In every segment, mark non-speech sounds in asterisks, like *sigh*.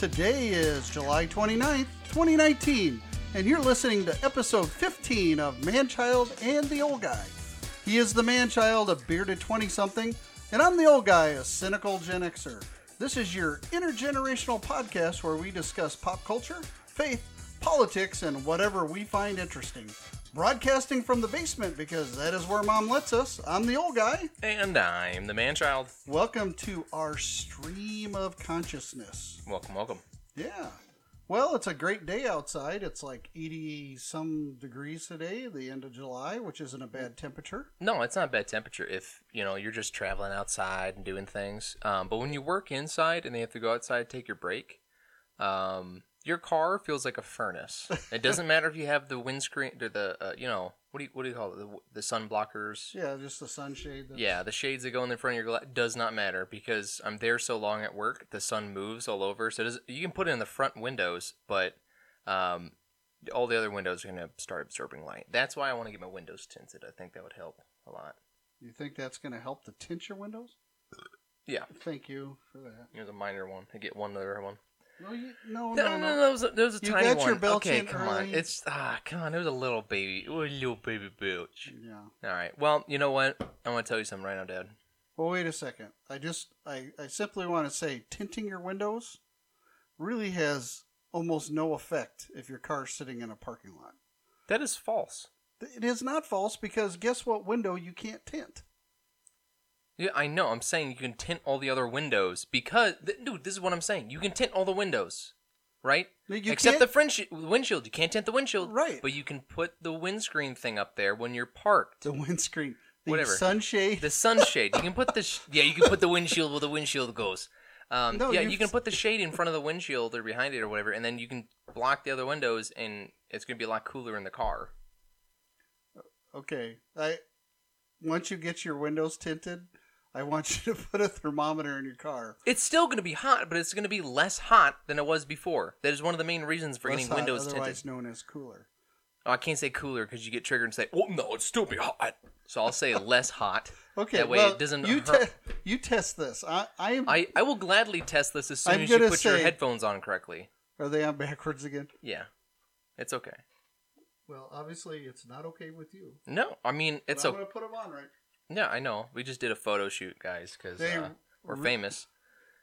Today is July 29th, 2019, and you're listening to episode 15 of Manchild and the Old Guy. He is the Manchild, a bearded 20 something, and I'm the Old Guy, a cynical Gen Xer. This is your intergenerational podcast where we discuss pop culture, faith, politics, and whatever we find interesting. Broadcasting from the basement because that is where mom lets us. I'm the Old Guy. And I'm the man child. Welcome to our stream of consciousness. Welcome, welcome. Yeah. Well, it's a great day outside. It's like 80 some degrees today, the end of July, which isn't a bad temperature. No, it's not a bad temperature if you know you're just traveling outside and doing things. Um, but when you work inside and they have to go outside take your break, um, your car feels like a furnace. It doesn't matter if you have the windscreen or the uh, you know what do you what do you call it the, the sun blockers. Yeah, just the sunshade. that's- Yeah, the shades that go in the front of your glass does not matter because I'm there so long at work. The sun moves all over, so it does, you can put it in the front windows, but um, all the other windows are going to start absorbing light. That's why I want to get my windows tinted. I think that would help a lot. You think that's going to help to tint your windows? Yeah, Thank you for that. here's a minor one. I get one other one. No, you, no, No, no, no, no, was a, that was a You tiny got one. your belch okay, in come on. early. It's ah, come on. It was a little baby, it was a little baby belch. Yeah. All right. Well, you know what? I want to tell you something right now, Dad. Well, wait a second. I just, I, I simply want to say tinting your windows really has almost no effect if your car's sitting in a parking lot. That is false. It is not false because guess what window you can't tint? Yeah, I know. I'm saying you can tint all the other windows because, th- dude, this is what I'm saying. You can tint all the windows, right? No, you Except can't- the fringe- windshield. You can't tint the windshield, Right. But you can put the windscreen thing up there when you're parked. The windscreen, the Whatever. sunshade. The sunshade. You can put the sh- yeah. You can put the windshield where the windshield goes. Um, No, yeah, you've can put the shade in front of the windshield or behind it or whatever, and then you can block the other windows, and it's gonna be a lot cooler in the car. Okay, I once you get your windows tinted, I want you to put a thermometer in your car. It's still gonna be hot, but it's gonna be less hot than it was before. That is one of the main reasons for Less getting hot, windows otherwise tinted. known as cooler. Oh, I can't say cooler because you get triggered and say, "Oh no, it's still be hot." So I'll say less hot. Okay, That way well, it doesn't You hurt. te- you test this. I I am. I, I will gladly test this as soon I'm as you gonna put your say- headphones on correctly. are they on backwards again? Yeah, it's okay. Well, obviously it's not okay with you. No, I mean But it's I'm okay. gonna put them on right. Yeah, I know. We just did a photo shoot, guys, because They uh, we're re- famous.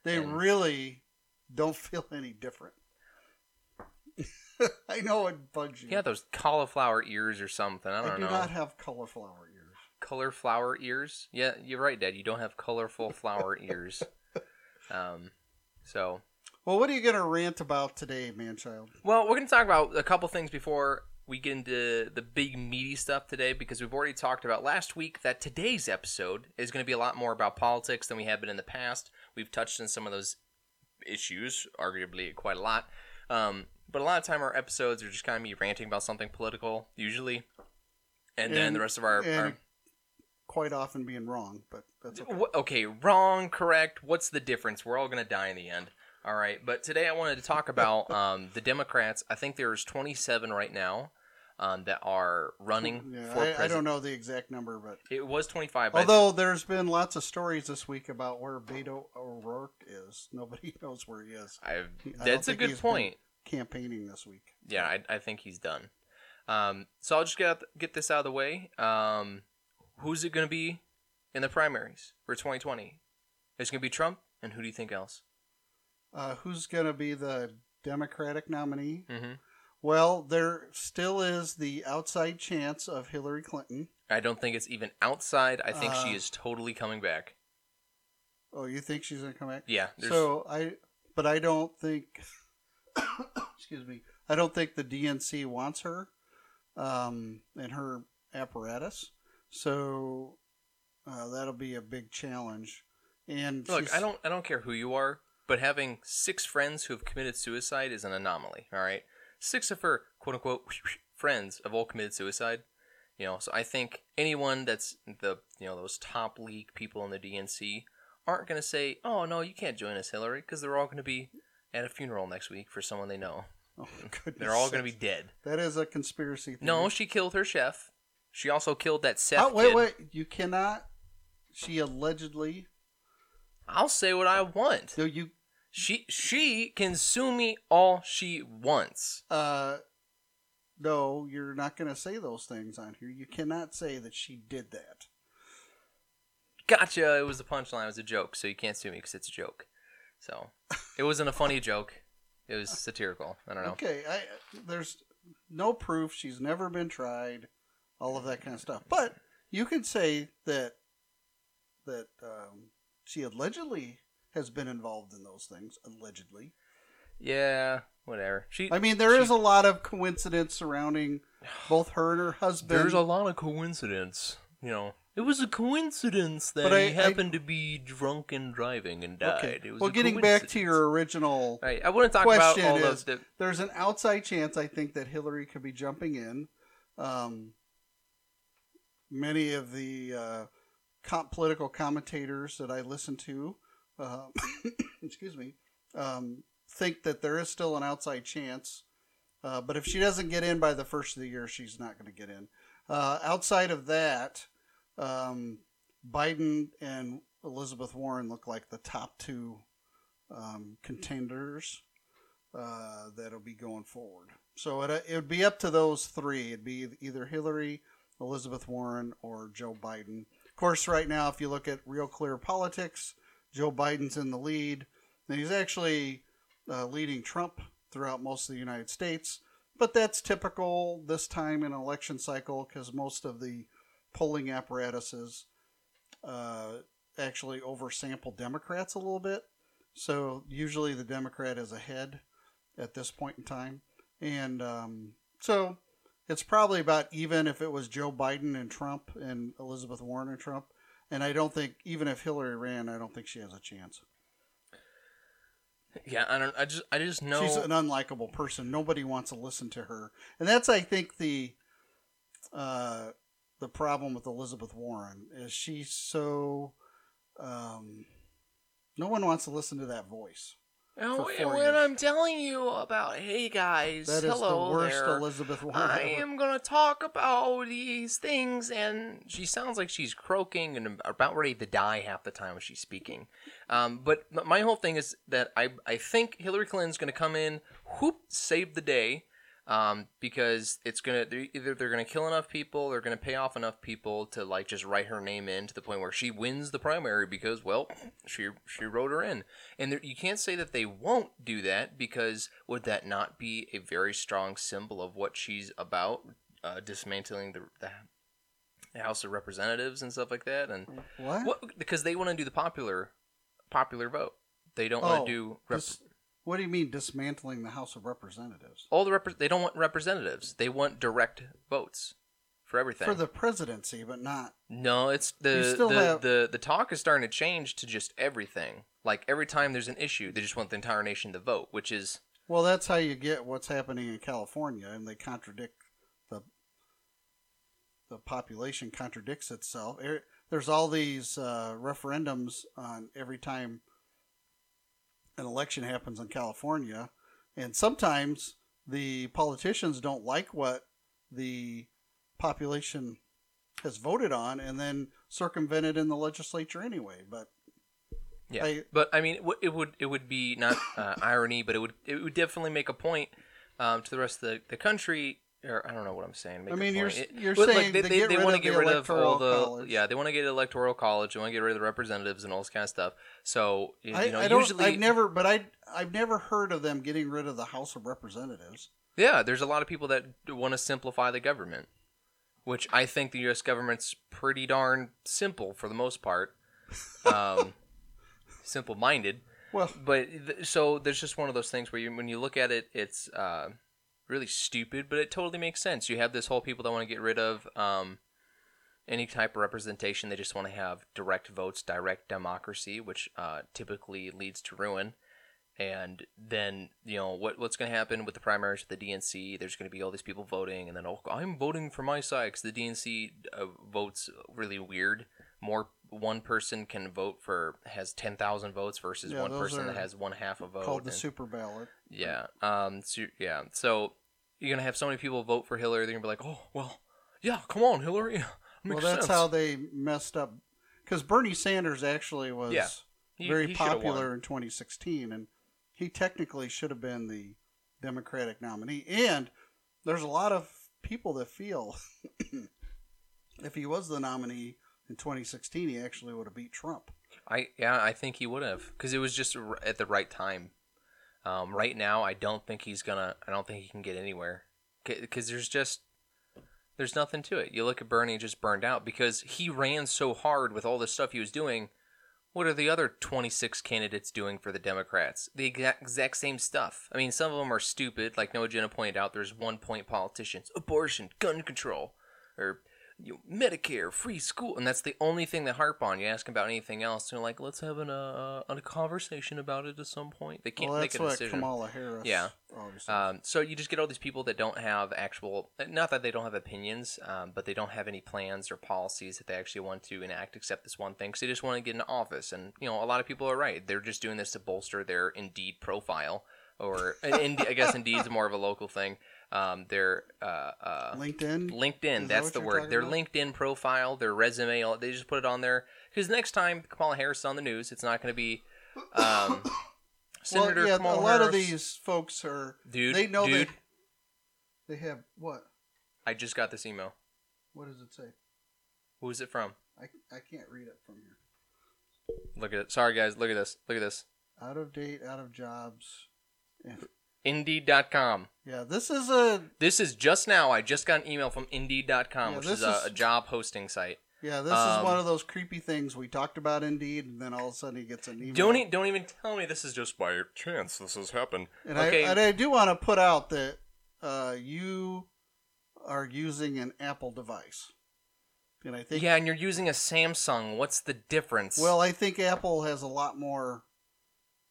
They And- really don't feel any different. *laughs* I know it bugs you. Yeah, those cauliflower ears or something. I I, don't do know. not have cauliflower ears. Color flower ears. Yeah, you're right, Dad. You don't have colorful flower *laughs* ears. Um, so Well, what are you gonna rant about today, manchild? Well, we're going to talk about a couple things before we get into the big meaty stuff today because we've already talked about last week that today's episode is going to be a lot more about politics than we have been in the past. We've touched on some of those issues, arguably quite a lot. Um, but a lot of time our episodes are just kind of me ranting about something political, usually. And, then the rest of our, and our quite often being wrong, but that's okay. Okay, wrong, correct. What's the difference? We're all gonna die in the end. All right, but today I wanted to talk about *laughs* um, the Democrats. I think there's 27 right now um, that are running Yeah, for I, president. I don't know the exact number, but It was 25. Although there's been lots of stories this week about where Beto O'Rourke is, *laughs* nobody knows where he is. I, I don't that's a good point. Campaigning this week. Yeah, I, I think he's done. Um, so I'll just get get this out of the way. Um, who's it gonna be in the primaries for 2020? It's gonna be Trump, and who do you think else? Uh, who's going to be the Democratic nominee? hmm Well, there still is the outside chance of Hillary Clinton. I don't think it's even outside. I think she Uh, is totally coming back. Oh, you think she's going to come back? Yeah. there's- So I, but I don't think. *coughs* excuse me. I don't think the DNC wants her, um, and her apparatus. So uh, that'll be a big challenge. And Look, she's- I don't I don't care who you are, but having six friends who have committed suicide is an anomaly, all right? Six of her quote unquote friends have all committed suicide. You know, so I think anyone that's the you know, those top league people in the DNC aren't gonna say, Oh no, you can't join us, Hillary, because they're all gonna be at a funeral next week for someone they know. Oh, *laughs* They're all gonna be dead. That is a conspiracy. Theory. No, she killed her chef. She also killed that Seth Oh, wait, kid. wait. You cannot. She allegedly. I'll say what I want. No, you. She she can sue me all she wants. Uh, no, you're not going to say those things on here. You cannot say that she did that. Gotcha. It was a punchline. It was a joke, so you can't sue me because it's a joke. So it wasn't a funny *laughs* joke. It was satirical. I don't know. Okay, I, there's no proof. She's never been tried. All of that kind of stuff. But you could say that that um, she allegedly has been involved in those things. Allegedly. Yeah, whatever. She. I mean, there is she- a lot of coincidence surrounding both her and her husband. There's a lot of coincidence. You know, it was a coincidence that I- he I- happened to be drunk and driving and died. okay. It was Well, getting back to your original Right, I want to talk about question all is, the. there's an outside chance I think that Hillary could be jumping in. Um, many of the uh, com- political commentators that I listen to, uh, *coughs* excuse me, um, think that there is still an outside chance. Uh, but if she doesn't get in by the first of the year, she's not going to get in. Uh, outside of that, um, Biden and Elizabeth Warren look like the top two um, contenders uh, that'll be going forward. So it, it would be up to those three. It'd be either Hillary, Elizabeth Warren, or Joe Biden. Of course, right now, if you look at Real Clear Politics, Joe Biden's in the lead. And he's actually uh, leading Trump throughout most of the United States. But that's typical this time in an election cycle because most of the polling apparatuses uh, actually oversample Democrats a little bit. So usually the Democrat is ahead at this point in time. And um, so it's probably about even if it was Joe Biden and Trump and Elizabeth Warren and Trump. And I don't think, even if Hillary ran, I don't think she has a chance. Yeah, I don't. I just. I just know. She's an unlikable person. Nobody wants to listen to her, and that's I think the uh, the problem with Elizabeth Warren is she's so um, no one wants to listen to that voice. Four when. I'm telling you about, hey guys, That is hello the worst there. Elizabeth Warren. I am gonna talk about these things, and she sounds like she's croaking and about ready to die half the time when she's speaking. Um, but my whole thing is that I I think Hillary Clinton's gonna come in, whoop, save the day, um, because it's gonna they're, either they're gonna kill enough people, they're gonna pay off enough people to like just write her name in to the point where she wins the primary because well she she wrote her in, and there, you can't say that they won't do that because would that not be a very strong symbol of what she's about, uh, dismantling the, the House of Representatives and stuff like that, and what? what because they want to do the popular popular vote. They don't want Oh, to do rep- dis- what do you mean dismantling the House of Representatives all the rep- they don't want representatives. They want direct votes for everything. for the presidency, but not. no, it's the the, have- the the talk is starting to change to just everything. Like every time there's an issue, they just want the entire nation to vote, which is Well, that's how you get what's happening in California, and they contradict the the population contradicts itself. Er- There's all these uh, referendums on every time an election happens in California, and sometimes the politicians don't like what the population has voted on, and then circumvented in the legislature anyway. But Yeah, I- but I mean, it would- it would it would be not uh, irony, but it would it would definitely make a point um, to the rest of the, the country. Or I don't know what I'm saying. Make I mean, you're It- you're saying they, to they, they want to get rid of all the college. yeah they want to get electoral college. They want to get rid of the representatives and all this kind of stuff. So you, I, you know, I don't. usually I've never, but I I've never heard of them getting rid of the House of Representatives. Yeah, there's a lot of people that want to simplify the government, which I think the U.S. government's pretty darn simple for the most part, *laughs* um, simple-minded. Well, But th- so there's just one of those things where you, when you look at it, it's uh, really stupid, but it totally makes sense. You have this whole people that want to get rid of um, any type of representation. They just want to have direct votes, direct democracy, which uh, typically leads to ruin. And then you know what what's going to happen with the primaries the DNC? There's going to be all these people voting, and then oh, I'm voting for my side because the DNC uh, votes really weird. More one person can vote for has ten thousand votes versus Yeah, one person that has one half a vote. called the and- super ballot. yeah. Um. So, yeah. So you're gonna have so many people vote for Hillary. They're gonna be like, oh well, yeah. Come on, Hillary. *laughs* Well, that's sense. how they messed up. Because Bernie Sanders actually was Yeah. He- very he popular in 2016, and he technically should have been the Democratic nominee. And there's a lot of people that feel *coughs* if he was the nominee in 2016, he actually would have beat Trump. I yeah, I think he would have because it was just at the right time. Um, right now, I don't think he's gonna. I don't think he can get anywhere because there's just there's nothing to it. You look at Bernie just burned out because he ran so hard with all the stuff he was doing. What are the other 26 candidates doing for the Democrats? The exact, exact same stuff. I mean, some of them are stupid, like Noah Jenna pointed out. There's one point politicians, abortion, gun control, or you know, Medicare, free school, and that's the only thing they harp on. You ask them about anything else, they're like, "Let's have an, uh, a conversation about it at some point." They can't well, make a what decision. Kamala Harris. Yeah. Um, so you just get all these people that don't have actual, not that they don't have opinions, um, but they don't have any plans or policies that they actually want to enact except this one thing. because they just want to get into office. And, you know, a lot of people are right. They're just doing this to bolster their Indeed profile. Or, *laughs* Indeed, I guess Indeed's more of a local thing. Um, their uh, uh, LinkedIn. LinkedIn, Is that's what the word. Their about? LinkedIn profile, their resume, all, they just put it on there. Because next time Kamala Harris is on the news, it's not going to be um, *coughs* Senator well, yeah, Kamala a lot of these folks are. Dude, they know dude, they they have what? I just got this email. What does it say? Who is it from? I, I can't read it from here. Look at it. Sorry, guys. Look at this. Look at this. Out of date, out of jobs. Indeed.com. yeah this is a This is just now. I just got an email from Indeed.com, Yeah, which is a, is- a job hosting site. yeah. This Um, is one of those creepy things we talked about Indeed, and then all of a sudden he gets an email. Don't e- don't even tell me this is just by chance. This has happened. And okay. I, and I do want to put out that uh, you are using an Apple device, and I think yeah, and you're using a Samsung. What's the difference? well, I think Apple has a lot more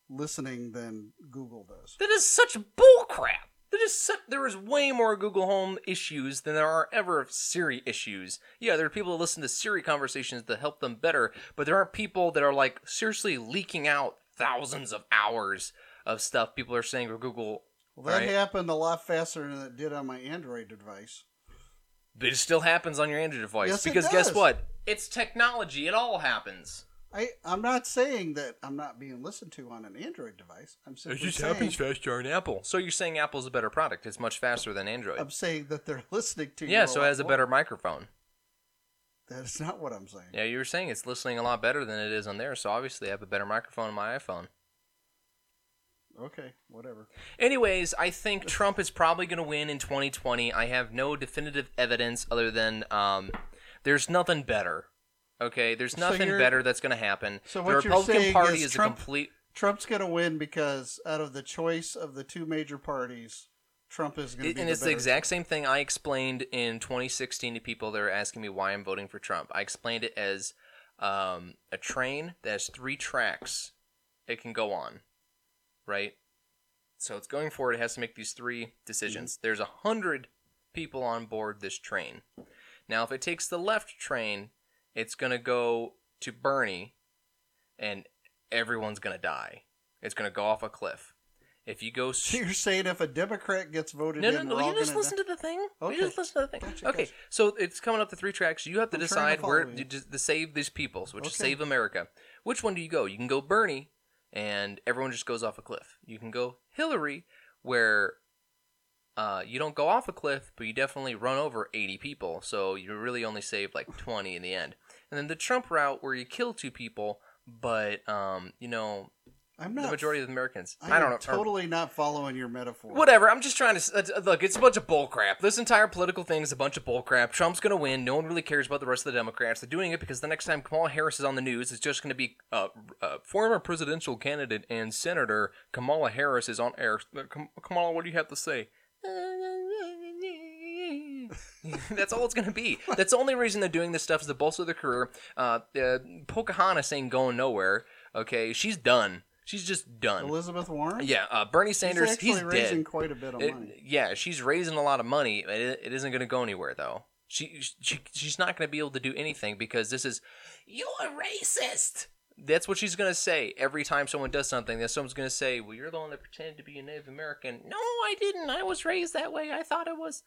listening than Google does. that is such bullcrap. That is such, there is way more Google Home issues than there are ever Siri issues. Yeah, there are people that listen to Siri conversations that help them better, but there aren't people that are like seriously leaking out thousands of hours of stuff people are saying for Google. Well, that right? happened a lot faster than it did on my Android device. But it still happens on your Android device Yes, because guess what? It's technology. It all happens. I, I'm not saying that I'm not being listened to on an Android device. I'm simply saying, faster on Apple. So you're saying Apple's a better product? It's much faster than Android. I'm saying that they're *laughs* listening to you. yeah, so it has a better microphone. That is not what I'm saying. Yeah, you were saying it's listening a lot better than it is on there. So obviously, I have a better microphone on my iPhone. Okay, whatever. Anyways, I think *laughs* Trump is probably going to win in 2020. I have no definitive evidence other than um, there's nothing better. Okay, there's nothing you're- better that's going to happen. So the what you're Republican saying Party is is Trump- a complete. Trump's going to win because out of the choice of the two major parties, Trump is going to be and the it's the better- exact same thing I explained in 2016 to people that are asking me why I'm voting for Trump. I explained it as um, a train that has three tracks it can go on, right? So it's going forward. It has to make these three decisions. There's a hundred people on board this train. Now, if it takes the left train, it's gonna go to Bernie, and everyone's gonna die. It's gonna go off a cliff. If you go *laughs* So you're saying if a Democrat gets voted no, in, no, no. You just listen die? to the thing. Okay. You just listen to the thing. Gotcha, okay, gotcha. so it's coming up to three tracks. You have to I'm trying to decide where you. to, save these people, which is save America. Which one do you go? You can go Bernie, and everyone just goes off a cliff. You can go Hillary, where uh, you don't go off a cliff, but you definitely run over 80 people, so you really only save like 20 in the end. And then the Trump route, where you kill two people, but um, you know I'm not the majority of Americans. I, I, don't know. or- Totally not following your metaphor. Whatever. I'm just trying to uh, look. It's a bunch of bullcrap. This entire political thing is a bunch of bullcrap. Trump's gonna win. No one really cares about the rest of the Democrats. They're doing it because the next time Kamala Harris is on the news, it's just gonna be uh, uh, former presidential candidate and senator Kamala Harris is on air. Uh, Kamala, what do you have to say? *laughs* That's all it's gonna be. That's the only reason they're doing this stuff is to bolster their career. Uh, uh, Pocahontas ain't going nowhere. Okay, she's done. She's just done. Elizabeth Warren. Yeah, uh, Bernie Sanders, actually he's raising dead. quite a bit of It- money. yeah, she's raising a lot of money. It, it isn't going to go anywhere though. She, she she's not going to be able to do anything because this is you're racist. That's what she's going to say every time someone does something. That someone's going to say, "Well, you're the one that pretended to be a Native American." No, I didn't. I was raised that way. I thought it was.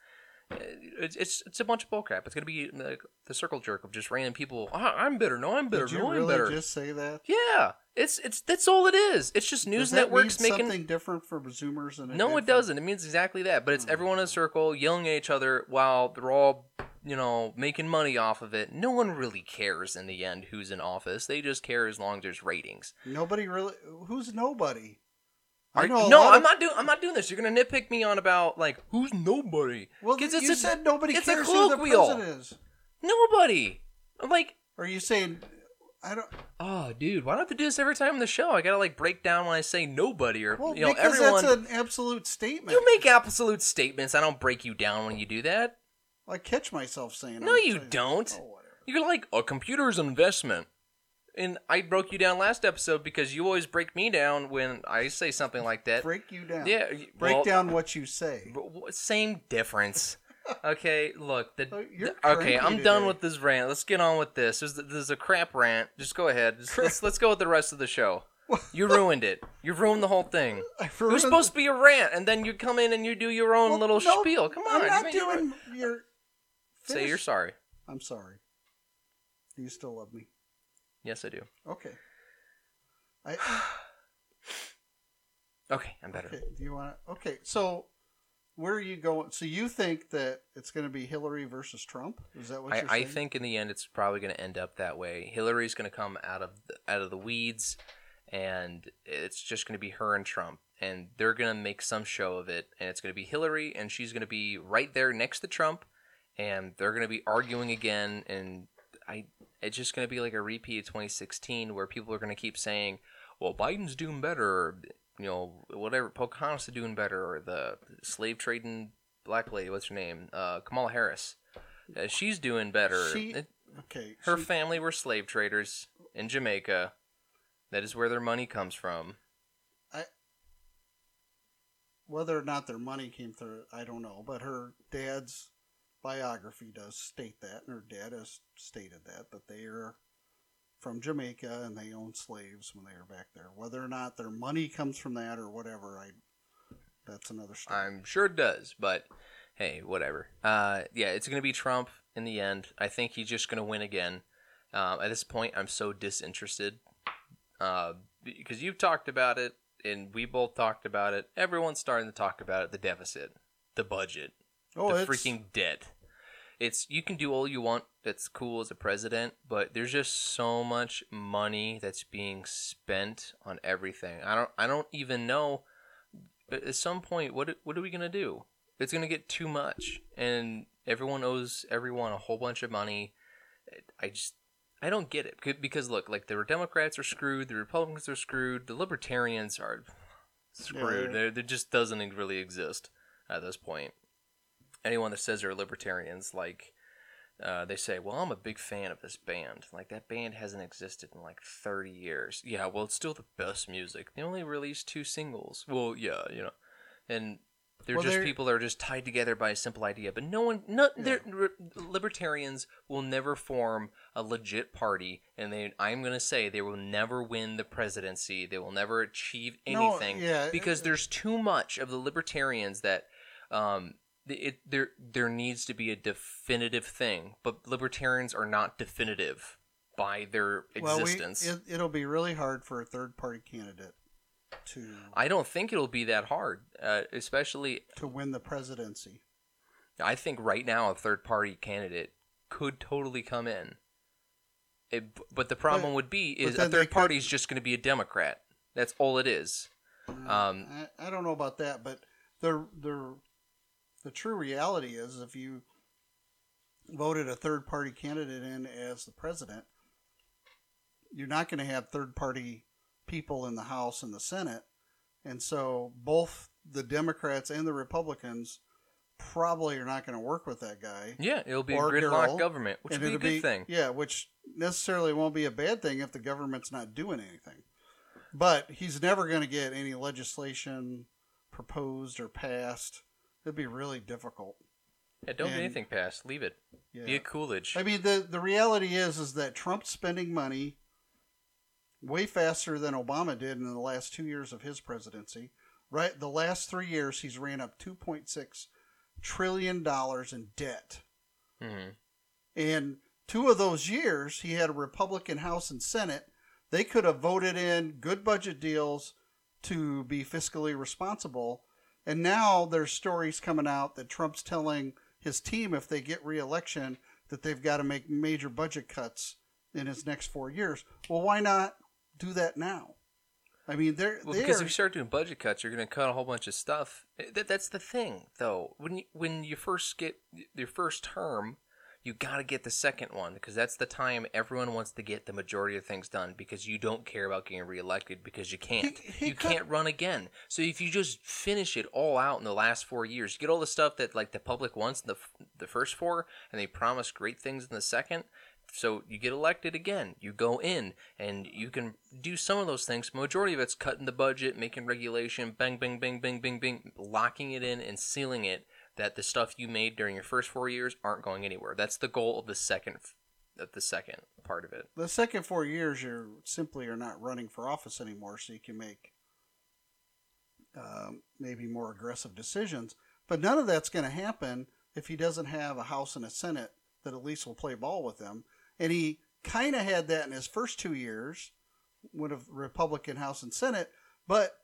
Uh, It's it's, it's a bunch of bullcrap. It's going to be like the circle jerk of just random people. "Ah, I'm better. No, I'm better. Did you no, I'm really better. just say that? Yeah, It's it's that's all it is. It's just news Does that networks mean making something different for Zoomers and No, it doesn't. It means exactly that. But it's Oh. everyone in a circle yelling at each other while they're all, you know, making money off of it. No one really cares in the end who's in office. They just care as long as there's ratings. Nobody really. Who's nobody? Are- I know. no, I'm of- not doing. I'm not doing this. You're gonna nitpick me on about like who's nobody. Well, 'Cause you a- said nobody it's a cares who the is. Nobody. I'm like, Are you saying? I don't. oh, dude, why do I have to do this every time in the show? I gotta like break down when I say nobody or Well, you know because everyone. that's an absolute statement. You make absolute statements. I don't break you down when you do that. I catch myself saying. No, I'm you saying- don't. Oh. You're like a computer's investment. And I broke you down last episode because you always break me down when I say something like that. Break you down. yeah, Break well, down what you say. Same difference. *laughs* Okay, look. The, Oh, the- okay, I'm done with this rant. Let's get on with this. There's, there's a crap rant. Just go ahead. Just, let's let's go with the rest of the show. *laughs* You ruined it. You ruined the whole thing. *laughs* I It was supposed to be a rant, and then you come in and you do your own Well, little no, spiel. Come on, I'm not your- doing your. Say you're sorry. I'm sorry. Do you still love me? Yes, I do. Okay. I, *sighs* Okay, I'm better. okay. Do you want to? Okay. So, where are you going? So you think that it's going to be Hillary versus Trump? Is that what I, you're saying? I think in the end it's probably going to end up that way. Hillary's going to come out of the, out of the weeds, and it's just going to be her and Trump, and they're going to make some show of it, and it's going to be Hillary, and she's going to be right there next to Trump, and they're going to be arguing again, and I it's just going to be like a repeat of 2016 where people are going to keep saying, "Well, Biden's doing better," or, you know, whatever. Pocahontas is doing better, or the slave trading black lady, what's her name, uh, Kamala Harris. Uh, she's doing better. She- It- Okay. her she- family were slave traders in Jamaica. That is where their money comes from. I, whether or not their money came through, I don't know. But her dad's biography does state that, and her dad has stated that that they are from Jamaica and they owned slaves when they were back there. Whether or not their money comes from that or whatever, I that's another story. I'm sure it does, but hey, whatever. Uh, yeah, it's gonna be Trump in the end. I think he's just gonna win again. Um, at this point, I'm so disinterested uh, because you've talked about it, and we both talked about it. Everyone's starting to talk about it. The deficit, the budget, oh, the it's freaking debt. It's you can do all you want. That's cool as a president, but there's just so much money that's being spent on everything. I don't. I don't even know. But at some point, what what are we gonna do? It's gonna get too much, and everyone owes everyone a whole bunch of money. I just. I don't get it because look, like the Democrats are screwed, the Republicans are screwed, the Libertarians are screwed. Yeah. There, there just doesn't really exist at this point anyone that says they're libertarians, like uh, they say, "Well, I'm a big fan of this band. Like that band hasn't existed in like 30 years. Yeah, well, it's still the best music. They only released two singles. Well, yeah, you know, and." They're Well, just they're- people that are just tied together by a simple idea, but no one, no, they're, libertarians will never form a legit party, and they, I'm going to say, they will never win the presidency. They will never achieve No, anything yeah, because there's too much of the libertarians that um, it, there there needs to be a definitive thing, but libertarians are not definitive by their well, existence. we, it, it'll be really hard for a third party candidate to I don't think it'll be that hard, uh, especially. to win the presidency. I think right now a third party candidate could totally come in. It, but the problem But- would be is a third party is just going to be a Democrat. That's all it is. Um, I, I don't know about that, but the the the true reality is if you voted a third party candidate in as the president, you're not going to have third party people in the House and the Senate, and so both the Democrats and the Republicans probably are not going to work with that guy. Yeah, it'll be a gridlock girl, government, which would be a good thing. Yeah, which necessarily won't be a bad thing if the government's not doing anything. But he's never going to get any legislation proposed or passed. It'd be really difficult. Yeah, don't get And- anything passed. Leave it. Yeah. Be a Coolidge. I mean, the the reality is is that Trump's spending money way faster than Obama did in the last two years of his presidency. Right, the last three years he's ran up two point six trillion dollars in debt. hmm And two of those years, he had a Republican House and Senate They could have voted in good budget deals to be fiscally responsible. And now there's stories coming out that Trump's telling his team if they get reelection that they've got to make major budget cuts in his next four years. Well, why not do that now? I mean, they're, Well, they're because if you start doing budget cuts, you're going to cut a whole bunch of stuff. That, that's the thing, though. When you, when you first get your first term, you got to get the second one because that's the time everyone wants to get the majority of things done because you don't care about getting reelected because you can't. He- he you cut- can't run again. So if you just finish it all out in the last four years, get all the stuff that like the public wants in the the first four, and they promise great things in the second. So you get elected again. You go in and you can do some of those things. Majority of it's cutting the budget, making regulation, bang, bang, bang, bang, bang, bang, locking it in and sealing it that the stuff you made during your first four years aren't going anywhere. That's the goal of the second of the second part of it. the second four years you're simply are not running for office anymore so you can make um, maybe more aggressive decisions but none of that's going to happen if he doesn't have a house and a senate that at least will play ball with him and he kind of had that in his first two years with a republican house and senate but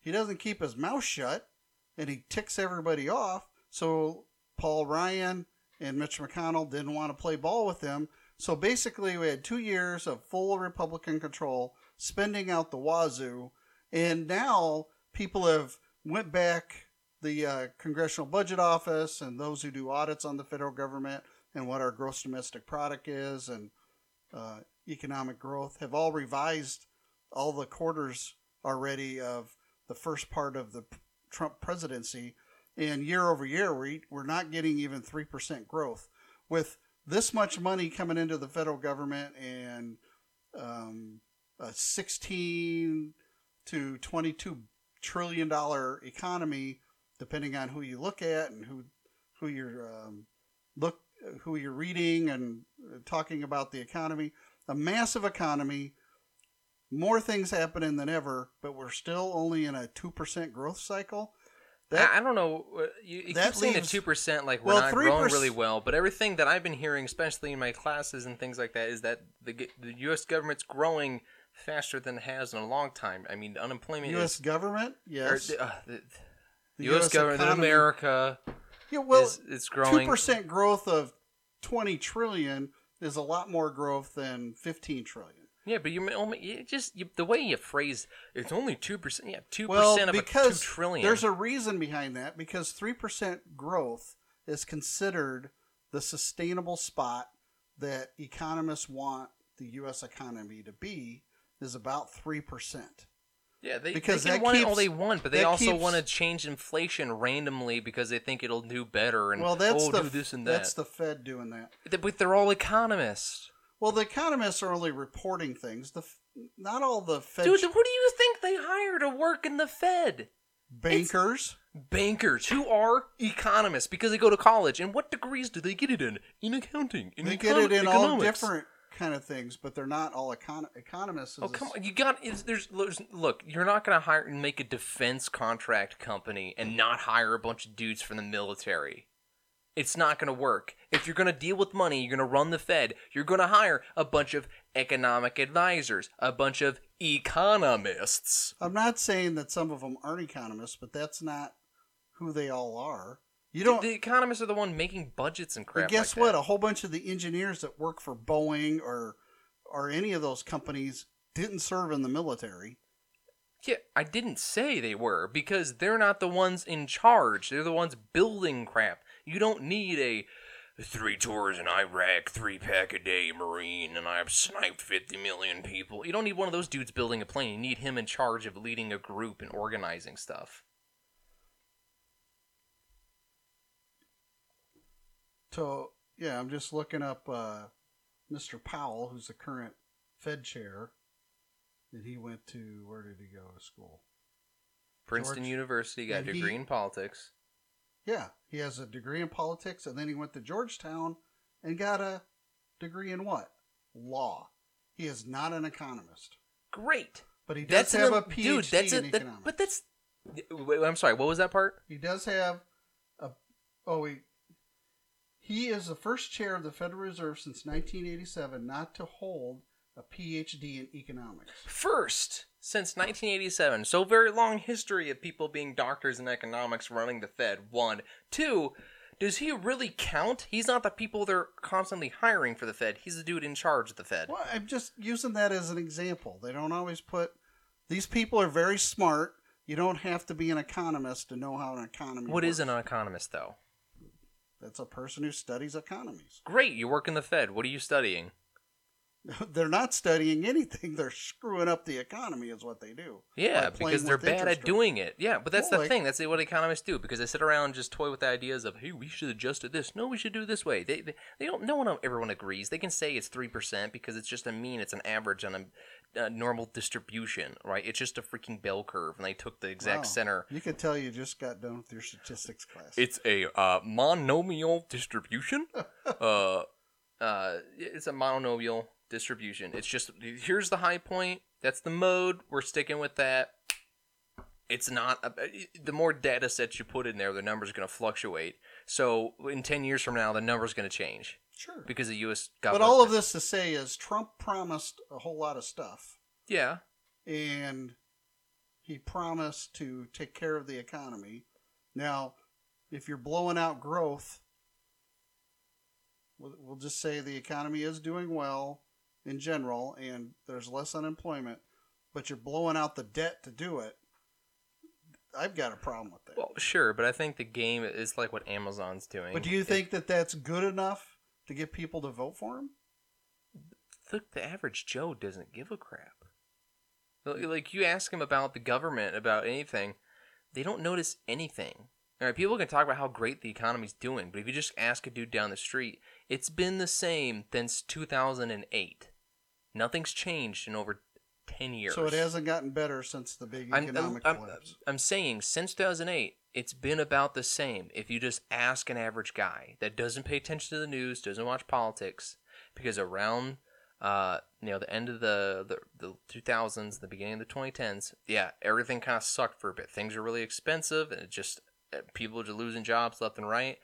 he doesn't keep his mouth shut and he ticks everybody off so paul ryan and mitch mcconnell didn't want to play ball with him so basically, we had two years of full Republican control, spending out the wazoo, and now people have went back the uh, Congressional Budget Office and those who do audits on the federal government and what our gross domestic product is and uh, economic growth have all revised all the quarters already of the first part of the Trump presidency. And year over year, we, we're not getting even 3% growth. With this much money coming into the federal government and um, a 16 to 22 trillion dollar economy, depending on who you look at and who who you're um, look who you're reading and talking about the economy. A massive economy, more things happening than ever, but we're still only in a two percent growth cycle. That- I, I don't know. uh, You, you keep saying the two percent, like we're well, not 3 growing really well. But everything that I've been hearing, especially in my classes and things like that, is that the the U.S. government's growing faster than it has in a long time. I mean, unemployment U.S. is government, yes. the, uh, the, The U.S. US government, in economy- America, yeah, well, is it's Two percent growth of twenty trillion is a lot more growth than fifteen trillion. Yeah, but you, only oh, you just you, the way you phrase it's only two percent. Yeah, two percent of a two because there's a reason behind that. Because three percent growth is considered the sustainable spot that economists want the U.S. economy to be is about three percent. Yeah, they, Because they can want it all they want, but they also keeps- want to change inflation randomly because they think it'll do better and Well, that's oh, the do this and that. that's the Fed doing that. But they're all economists, Well, the economists are only reporting things. The not all the Fed dude. Who do you think they hire to work in the Fed? bankers. Bankers who are economists because they go to college. And what degrees do they get it in? In accounting. In They econ- get it in all different kind of things, but they're not all econ- economists. Oh come on! You got it's, there's, there's look. You're not gonna hire and make a defense contract company and not hire a bunch of dudes from the military. It's not gonna work. If you're gonna deal with money, you're gonna run the Fed. You're gonna hire a bunch of economic advisors, a bunch of economists. I'm not saying that some of them aren't economists, but that's not who they all are. You don't. the economists are the one making budgets and crap. But guess like what? A whole bunch of the engineers that work for Boeing or or any of those companies didn't serve in the military. Yeah, I didn't say they were because they're not the ones in charge. They're the ones building crap. You don't need a three tours in Iraq, three pack a day Marine, and I've sniped 50 million people. You don't need one of those dudes building a plane. You need him in charge of leading a group and organizing stuff. So yeah, I'm just looking up uh, Mr. Powell, who's the current Fed chair, and he went to where did he go to school? Princeton George- University got a degree in politics. Yeah, he has a degree in politics, and then he went to Georgetown and got a degree in what? Law. He is not an economist, Great. but he does That's an have a PhD dude. That's in a, that, economics. but that's. Wait, I'm sorry. What was that part? He does have a. Oh, he. He is the first chair of the Federal Reserve since 1987 not to hold a PhD in economics? First, since 1987, so very long history of people being doctors in economics running the Fed. One, two. Does he really count? He's not the people they're constantly hiring for the Fed. He's the dude in charge of the Fed. Well, I'm just using that as an example. They don't always put. These people are very smart. You don't have to be an economist to know how an economy. What works. is an economist, though? That's a person who studies economies. Great, you work in the Fed. What are you studying? *laughs* They're not studying anything. They're screwing up the economy, is what they do. Yeah, because they're bad at doing it. Yeah, but that's Well, the like- thing. That's what economists do because they sit around and just toy with the ideas of, hey, we should adjust it this. No, we should do this way. They, they, they don't. No one, everyone agrees. They can say it's three percent because it's just a mean. It's an average on a, a normal distribution, right? It's just a freaking bell curve, and they took the exact Wow. center. You can tell you just got done with your statistics class. It's a uh, monomial distribution. *laughs* uh, uh, it's a monomial distribution. It's just here's the high point. That's the mode. We're sticking with that. It's not uh, the more data sets you put in there, the number's going to fluctuate. So in ten years from now, the number's going to change sure. because the U.S. But all of this to say is Trump promised a whole lot of stuff, yeah, and he promised to take care of the economy. Now, if you're blowing out growth, we'll just say the economy is doing well in general, and there's less unemployment, but you're blowing out the debt to do it. I've got a problem with that. well, sure, but I think the game is like what Amazon's doing. but do you It- think that that's good enough to get people to vote for him? Look, the average Joe doesn't give a crap. Like like, you ask them about the government, about anything, they don't notice anything. All right, people can talk about how great the economy's doing, but if you just ask a dude down the street, it's been the same since 2008. Nothing's changed in over 10 years. So it hasn't gotten better since the big I'm, economic I'm, collapse. I'm saying since 2008, it's been about the same. If you just ask an average guy that doesn't pay attention to the news, doesn't watch politics, because around uh, you know the end of the, the the 2000s, the beginning of the 2010s, yeah, everything kind of sucked for a bit. Things are really expensive, and it just uh, people are just losing jobs left and right.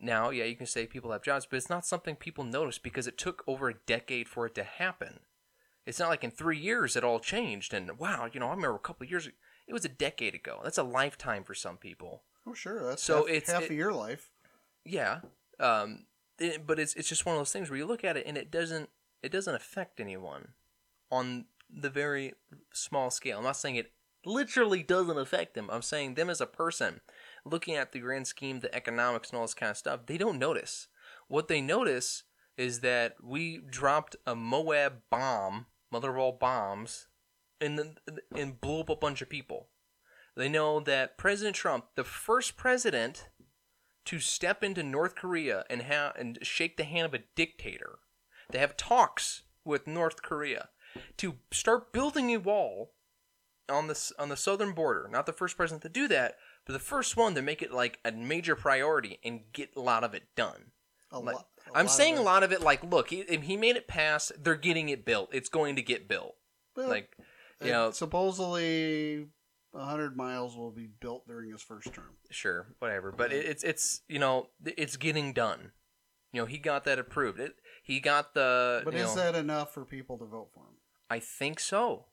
Now, yeah, you can say people have jobs, but it's not something people notice because it took over a decade for it to happen. It's not like in three years it all changed, and wow, you know, I remember a couple of years. Ago it was a decade ago. That's a lifetime for some people. Oh, sure. That's So half, it's- half it- of your life. Yeah, um, it- but it's it's just one of those things where you look at it and it doesn't it doesn't affect anyone on the very small scale. I'm not saying it literally doesn't affect them. I'm saying them as a person, looking at the grand scheme, the economics and all this kind of stuff, they don't notice. What they notice is that we dropped a Moab bomb, mother of all bombs, and and blew up a bunch of people. They know that President Trump, the first president to step into North Korea and ha- and shake the hand of a dictator. They have talks with North Korea to start building a wall on the on the southern border. Not the first president to do that, but the first one to make it like a major priority and get a lot of it done. A Like, lot. a I'm lot saying a lot of it like look, he, if he made it pass, they're getting it built. It's going to get built. Well, like you know, supposedly hundred miles will be built during his first term. sure, whatever. But it, it's it's you know it's getting done. You know, he got that approved. It, he got the. But is know, that enough for people to vote for him? I think so.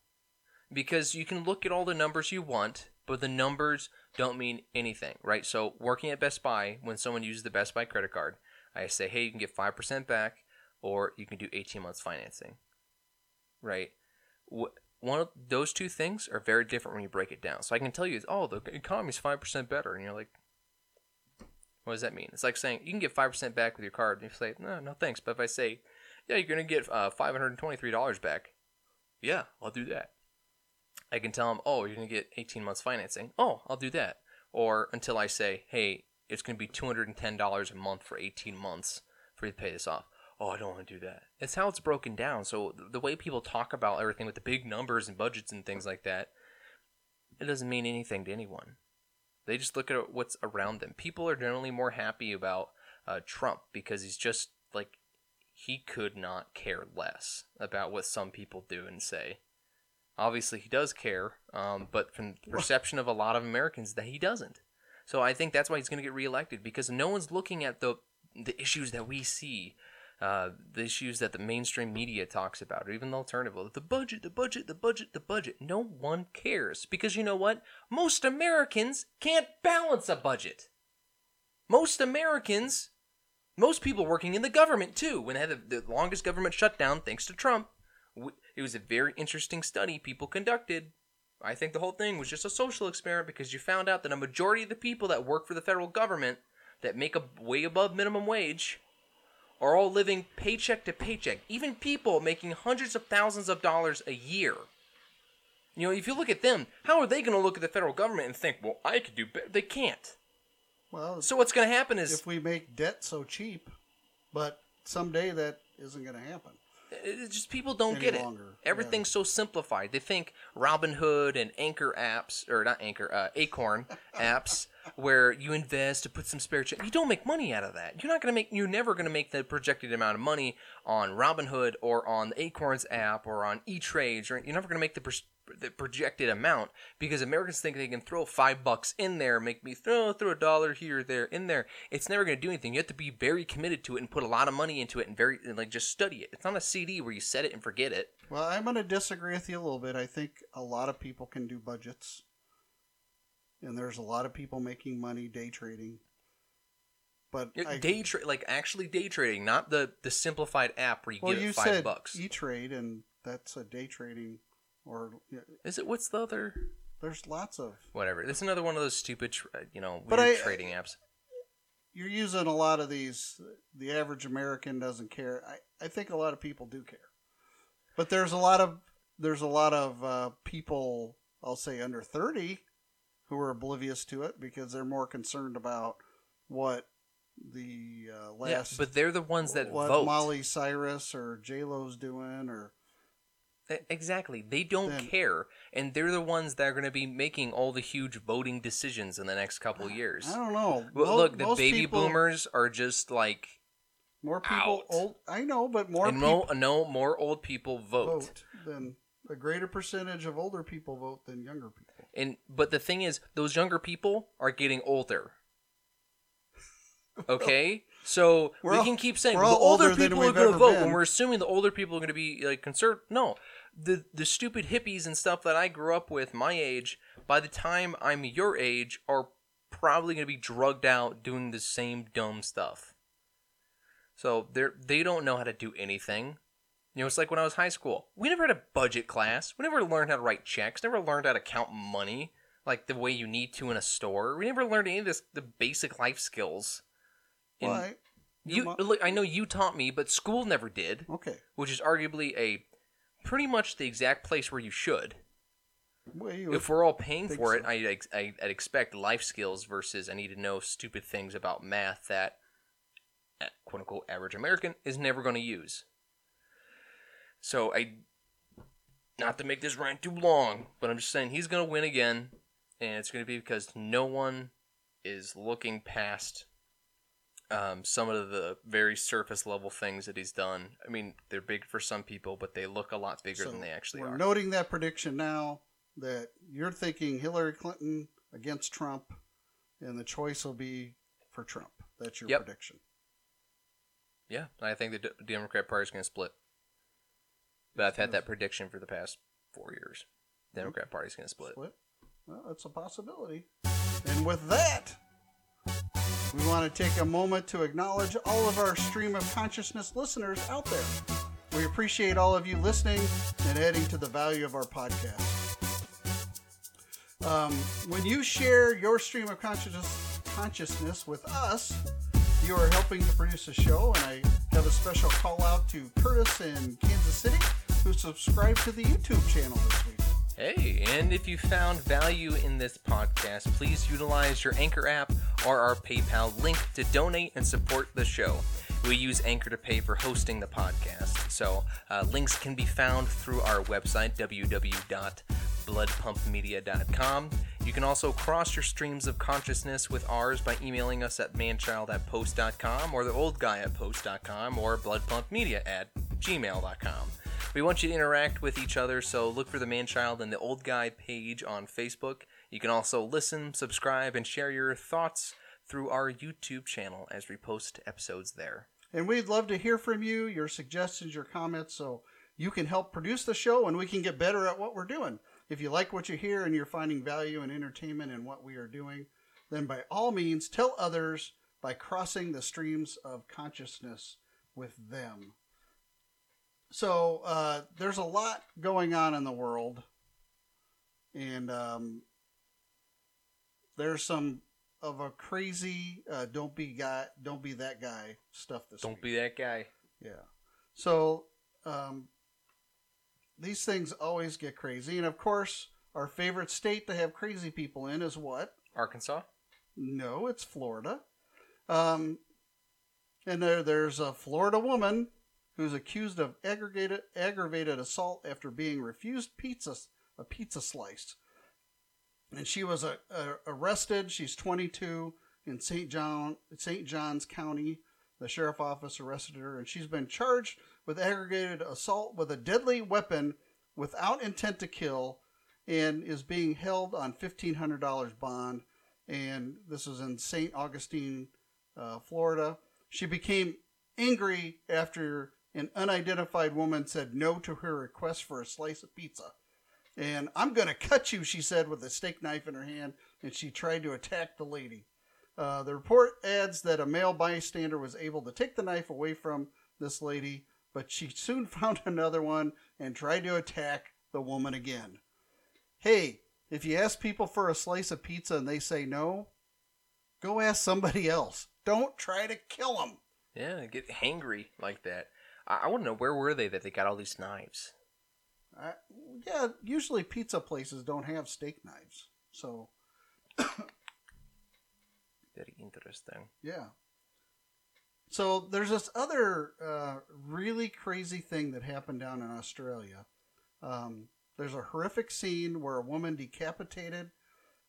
Because you can look at all the numbers you want, but the numbers don't mean anything, right? So, working at Best Buy, when someone uses the Best Buy credit card, I say, hey, you can get 5% back, or you can do 18 months financing, right? One of those two things are very different when you break it down. So, I can tell you, oh, the economy's 5% better, and you're like, what does that mean? It's like saying you can get 5% back with your card, and you say, no, no thanks. But if I say, yeah, you're going to get uh, $523 back, yeah, I'll do that. I can tell them, oh, you're going to get 18 months financing. Oh, I'll do that. Or until I say, hey, it's going to be $210 a month for 18 months for you to pay this off. Oh, I don't want to do that. It's how it's broken down. So the way people talk about everything with the big numbers and budgets and things like that, it doesn't mean anything to anyone. They just look at what's around them. People are generally more happy about uh, Trump because he's just like he could not care less about what some people do and say. Obviously, he does care, um, but from the perception of a lot of Americans, that he doesn't. So I think that's why he's going to get reelected because no one's looking at the the issues that we see. uh, the issues that the mainstream media talks about, or even the alternative, the budget, the budget, the budget, the budget. No one cares because you know what? Most Americans can't balance a budget. Most Americans, most people working in the government too, when they had the, the longest government shutdown thanks to Trump, w- it was a very interesting study people conducted. I think the whole thing was just a social experiment because you found out that a majority of the people that work for the federal government that make a way above minimum wage are all living paycheck to paycheck. Even people making hundreds of thousands of dollars a year. You know, if you look at them, how are they going to look at the federal government and think, well, I could do better? They can't. Well, So what's going to happen is if we make debt so cheap, but someday that isn't going to happen. It's just people don't Any get it. longer, Everything's so simplified. They think Robinhood and Anchor apps, or not Anchor, uh, Acorn *laughs* apps, where you invest to put some spare change. You don't make money out of that. You're not gonna make. You're never gonna make the projected amount of money on Robinhood or on the Acorns app or on E Trades. You're never gonna make the. The projected amount because Americans think they can throw five bucks in there, make me throw throw a dollar here, there, in there. It's never going to do anything. You have to be very committed to it and put a lot of money into it and very and like just study it. It's not a CD where you set it and forget it. Well, I'm going to disagree with you a little bit. I think a lot of people can do budgets, and there's a lot of people making money day trading. But I, day trade, like actually day trading, not the the simplified app where you well, give you five said bucks. E Trade, and that's a day trading, or yeah, Is it what's the other? there's lots of. Whatever. It's another one of those stupid, tr- uh, you know, weird But I- trading apps. You're using a lot of these. The average American doesn't care. I, I think a lot of people do care, but there's a lot of there's a lot of uh, people. I'll say under thirty who are oblivious to it because they're more concerned about what the uh, Yeah, last but they're the ones that what vote. Miley Cyrus or J Lo's doing or Exactly. They don't Then- care, and they're the ones that are going to be making all the huge voting decisions in the next couple years. I don't know. Well, look, the baby people- boomers are just like more people out. old. I know, but more and people no, no more old people vote. vote than a greater percentage of older people vote than younger people. And but the thing is, those younger people are getting older. *laughs* Okay, so We're we all- can keep saying the older older people are going to vote been. when we're assuming the older people are going to be like conservative. No, the the stupid hippies and stuff that I grew up with, my age, by the time I'm your age, are probably going to be drugged out doing the same dumb stuff. So they're they don't know how to do anything. You know, it's like when I was high school. We never had a budget class. We never learned how to write checks. Never learned how to count money like the way you need to in a store. We never learned any of this the basic life skills. And Why? you mo- look, I know you taught me, but school never did, Okay. which is arguably a pretty much the exact place where you should. Well, you If we're all paying for it, so. I, I, I'd expect life skills versus I need to know stupid things about math that, uh, quote unquote, average American is never going to use. So I, not to make this rant too long, but I'm just saying he's going to win again, and it's going to be because no one is looking past um, some of the very surface level things that he's done. I mean, they're big for some people, but they look a lot bigger so than they actually we're are. noting that prediction now that you're thinking Hillary Clinton against Trump, and the choice will be for Trump. That's your Yep. prediction. Yeah, I think the D- Democrat Party is going to split. But I've had that prediction for the past four years. Democrat Party's going to split. Split. Well, that's a possibility. And with that, we want to take a moment to acknowledge all of our stream of consciousness listeners out there. We appreciate all of you listening and adding to the value of our podcast. Um, when you share your stream of consciousness, consciousness with us, you are helping to produce a show, and I have a special call out to Curtis in Kansas City, who subscribed to the YouTube channel this week. Hey, and if you found value in this podcast, please utilize your Anchor app or our PayPal link to donate and support the show. We use Anchor to pay for hosting the podcast, so uh, links can be found through our website, www.bloodpumpmedia.com. You can also cross your streams of consciousness with ours by emailing us at manchild at post.com or the old guy at post.com or bloodpumpmedia at gmail.com. We want you to interact with each other, so look for the Manchild and the Old Guy page on Facebook. You can also listen, subscribe, and share your thoughts through our YouTube channel as we post episodes there. And we'd love to hear from you, your suggestions, your comments, so you can help produce the show and we can get better at what we're doing. If you like what you hear and you're finding value and entertainment in what we are doing, then by all means tell others by crossing the streams of consciousness with them. So uh, there's a lot going on in the world, and um, there's some of a crazy uh, "don't be guy, don't be that guy" stuff this Don't week. be that guy. Yeah. So um, these things always get crazy, and of course, our favorite state to have crazy people in is what? Arkansas. No, it's Florida. Um, and there, there's a Florida woman who's accused of aggravated aggravated assault after being refused pizza a pizza slice. And she was uh, uh, arrested. She's 22 in St. John St. Johns County. The sheriff office arrested her, and she's been charged with aggravated assault with a deadly weapon without intent to kill, and is being held on $1,500 bond. And this is in St. Augustine, uh, Florida. She became angry after an unidentified woman said no to her request for a slice of pizza. And I'm going to cut you, she said, with a steak knife in her hand, and she tried to attack the lady. Uh, the report adds that a male bystander was able to take the knife away from this lady, but she soon *laughs* found another one and tried to attack the woman again. Hey, if you ask people for a slice of pizza and they say no, go ask somebody else. Don't try to kill them. Yeah, get hangry like that. I, I want to know where were they that they got all these knives. Uh, yeah, usually pizza places don't have steak knives. So, Very interesting. yeah. So there's this other uh, really crazy thing that happened down in Australia. Um, there's a horrific scene where a woman decapitated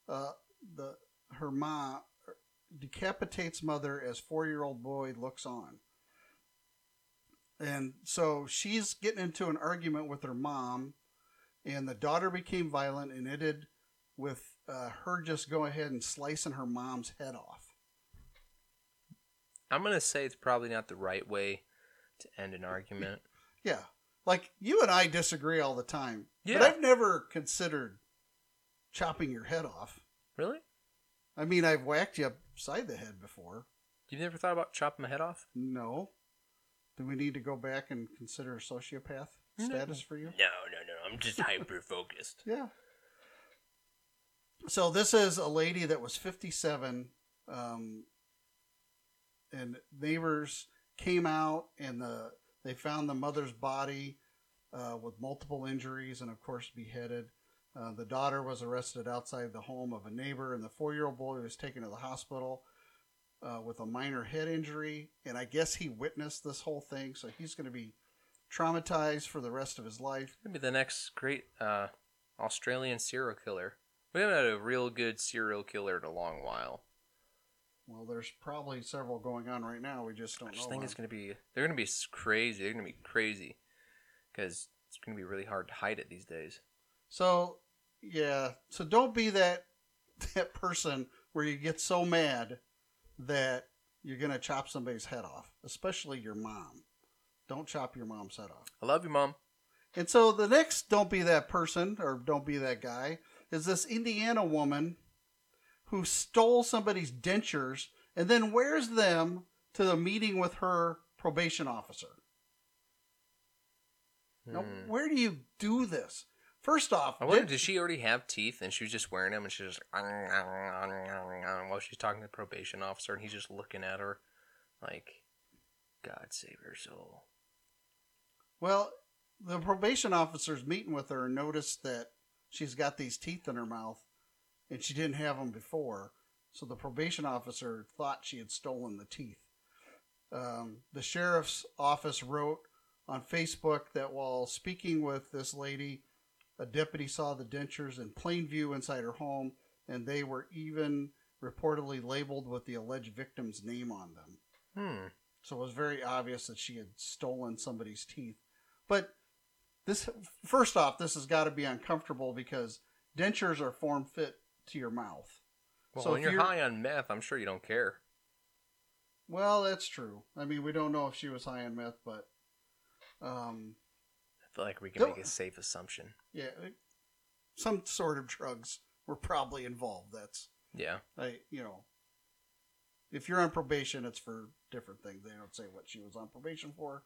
uh, the her mom decapitates mother as four year old boy looks on. And so she's getting into an argument with her mom, and the daughter became violent and ended with uh, her just go ahead and slicing her mom's head off. I'm gonna say it's probably not the right way to end an argument. Yeah. Like you and I disagree all the time. Yeah. But I've never considered chopping your head off. Really? I mean, I've whacked you upside the head before. You've never thought about chopping my head off? No. Do we need to go back and consider a sociopath No. status for you? No, no, no. I'm just *laughs* hyper focused. Yeah. So this is a lady that was 57, um, and neighbors came out and the they found the mother's body uh, with multiple injuries and of course beheaded. Uh, the daughter was arrested outside the home of a neighbor, and the four-year-old boy was taken to the hospital uh, with a minor head injury. And I guess he witnessed this whole thing, so he's going to be traumatized for the rest of his life. Maybe the next great uh, Australian serial killer. We haven't had a real good serial killer in a long while. Well, there's probably several going on right now. We just don't I just know. think it's gonna be. They're gonna be crazy. They're gonna be crazy because it's gonna be really hard to hide it these days. So yeah, so don't be that *laughs* that person where you get so mad that you're gonna chop somebody's head off, especially your mom. Don't chop your mom's head off. I love you, mom. And so the next don't be that person or don't be that guy is this Indiana woman who stole somebody's dentures and then wears them to the meeting with her probation officer. Now, Hmm. where do you do this? First off, I wonder, did- did she already have teeth and she was just wearing them and she was like, while she's talking to the probation officer and he's just looking at her like, God save her soul. Well, the probation officer's meeting with her and noticed that she's got these teeth in her mouth and she didn't have them before. So the probation officer thought she had stolen the teeth. Um, the sheriff's office wrote on Facebook that while speaking with this lady, a deputy saw the dentures in plain view inside her home, and they were even reportedly labeled with the alleged victim's name on them. Hmm. So it was very obvious that she had stolen somebody's teeth. But this, first off, this has got to be uncomfortable because dentures are form fit to your mouth. Well, So when if you're, you're- high on meth, I'm sure you don't care. Well, that's true. I mean, we don't know if she was high on meth, but um, I feel like we can make a safe assumption. Yeah, some sort of drugs were probably involved. That's Yeah. I, you know, if you're on probation, it's for different things. They don't say what she was on probation for,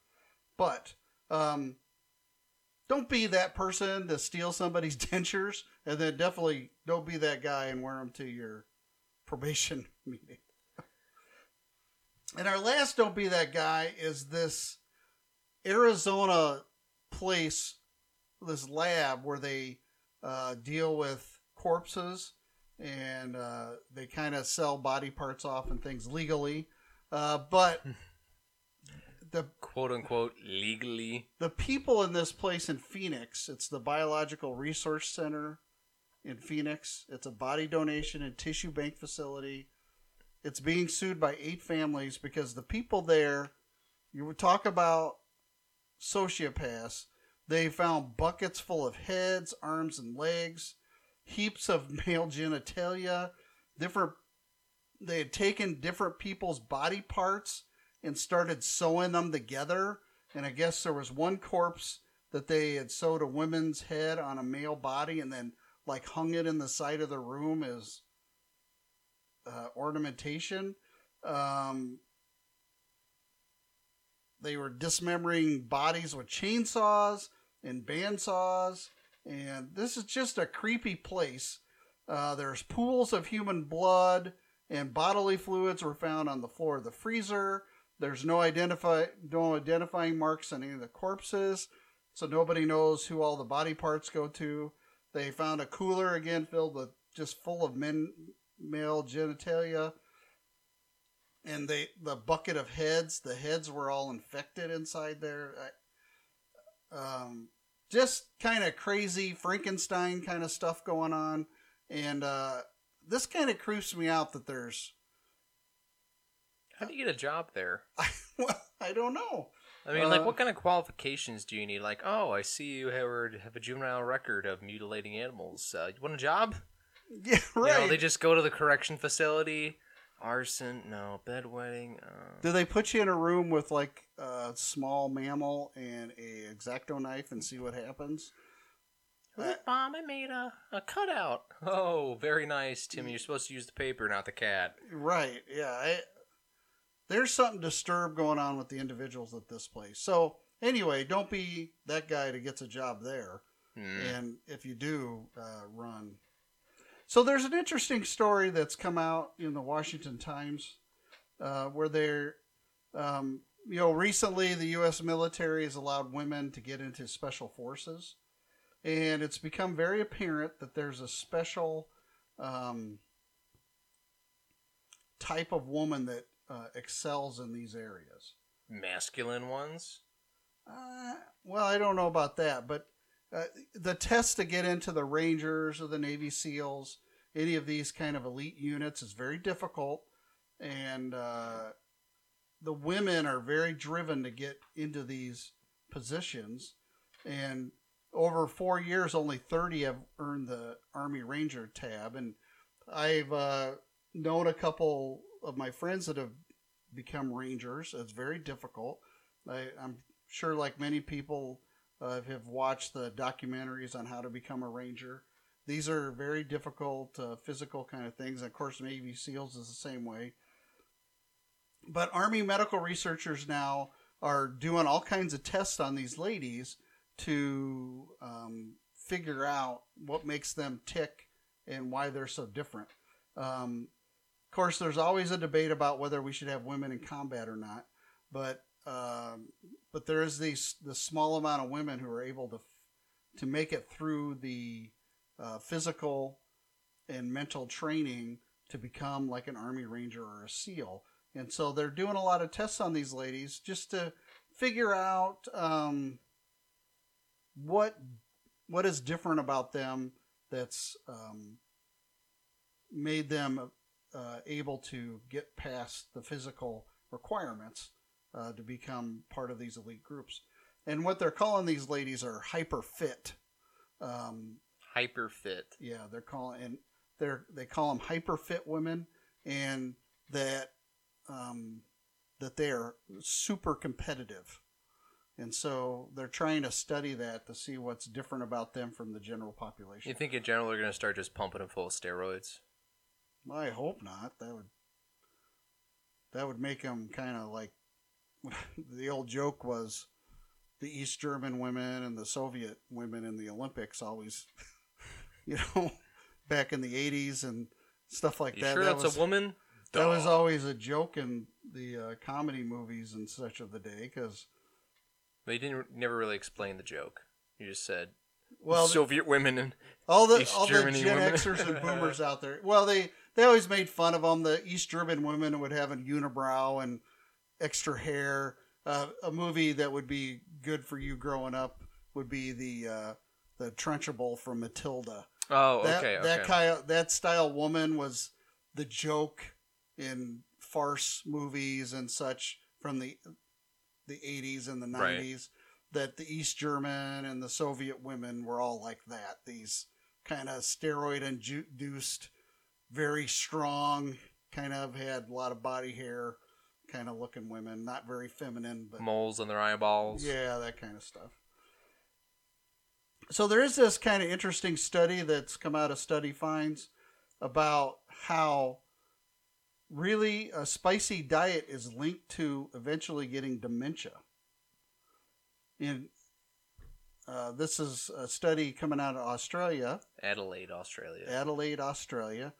but um, don't be that person to steal somebody's *laughs* dentures, and then definitely don't be that guy and wear them to your probation *laughs* meeting. and our last don't be that guy is this Arizona place, this lab where they uh, deal with corpses and uh, they kind of sell body parts off and things legally. Uh, but the Quote unquote legally. the people in this place in Phoenix, it's the Biological Resource Center in Phoenix. It's a body donation and tissue bank facility. It's being sued by eight families because the people there, you would talk about sociopaths, they found buckets full of heads, arms, and legs, heaps of *laughs* male genitalia, different. They had taken different people's body parts and started sewing them together. And I guess there was one corpse that they had sewed a woman's head on a male body and then like hung it in the side of the room as uh, ornamentation. Um, they were dismembering bodies with chainsaws and bandsaws, and this is just a creepy place. Uh, there's pools of human blood and bodily fluids were found on the floor of the freezer. There's no identify no identifying marks on any of the corpses, so nobody knows who all the body parts go to. They found a cooler again filled with just full of men male genitalia, and they the bucket of heads. The heads were all infected inside there. I, um, just kind of crazy Frankenstein kind of stuff going on, and uh, this kind of creeps me out that there's. How do you get a job there? *laughs* well, I don't know. I mean, like, Uh, what kind of qualifications do you need? Like, oh, I see you have, have a juvenile record of mutilating animals. Uh, you want a job? *laughs* Yeah, You right. know, they just go to the correction facility. Arson, no. Bedwetting, uh, Do they put you in a room with like a small mammal and a exacto knife and see what happens? Uh, Mom, I made a, a cutout. Oh, very nice, Timmy. You're supposed to use the paper, not the cat. Right. Yeah. I, there's something disturbed going on with the individuals at this place. So anyway, don't be that guy that gets a job there. Hmm. And if you do, uh, run. So there's an interesting story that's come out in the Washington Times uh, where they're, um, you know, recently the U.S. military has allowed women to get into special forces. And it's become very apparent that there's a special um, type of woman that uh, excels in these areas. Masculine ones? Uh, well, I don't know about that, but uh, the test to get into the Rangers or the Navy SEALs, any of these kind of elite units, is very difficult, and uh, the women are very driven to get into these positions. And over four years, only thirty have earned the Army Ranger tab, and I've uh, known a couple of my friends that have become Rangers. It's very difficult. I, I'm sure, like many people, uh, have watched the documentaries on how to become a ranger. These are very difficult uh, physical kind of things. Of course, Navy SEALs is the same way. But Army medical researchers now are doing all kinds of tests on these ladies to um, figure out what makes them tick and why they're so different. Um, of course, there's always a debate about whether we should have women in combat or not, but um, but there is these the small amount of women who are able to to make it through the uh, physical and mental training to become like an army ranger or a seal. And so they're doing a lot of tests on these ladies just to figure out um, what what is different about them that's um, made them uh, able to get past the physical requirements uh, to become part of these elite groups. And what they're calling these ladies are hyper fit. Um, Hyper fit. yeah, they're calling and they're they call them hyper fit women, and that um, that they are super competitive. And so they're trying to study that to see what's different about them from the general population. You think in general they're going to start just pumping them full of steroids? I hope not. That would that would make them kind of like the old joke was the East German women and the Soviet women in the Olympics always, *laughs* you know, back in the '80s and stuff like You that. sure that that's was, a woman? That was always a joke in the uh, comedy movies and such of the day because They didn't never really explain the joke. You just said well, Soviet women and all the East all the Germany Gen women. Xers and *laughs* Boomers out there. Well, they they always made fun of them. The East German women would have a unibrow and extra hair. Uh, a movie that would be good for you growing up would be the uh, the Trunchbull from Matilda. oh, that okay, okay. that kind of, that style woman was the joke in farce movies and such from the the 80s and the 90s Right. that the East German and the Soviet women were all like that these kind of steroid induced very strong kind of had a lot of body hair kind of looking women not very feminine but Moles on their eyeballs. yeah, that kind of stuff. So there is this kind of interesting study that's come out of Study Finds about how really a spicy diet is linked to eventually getting dementia. And uh, this is a study coming out of Australia. Adelaide, Australia. Adelaide, Australia.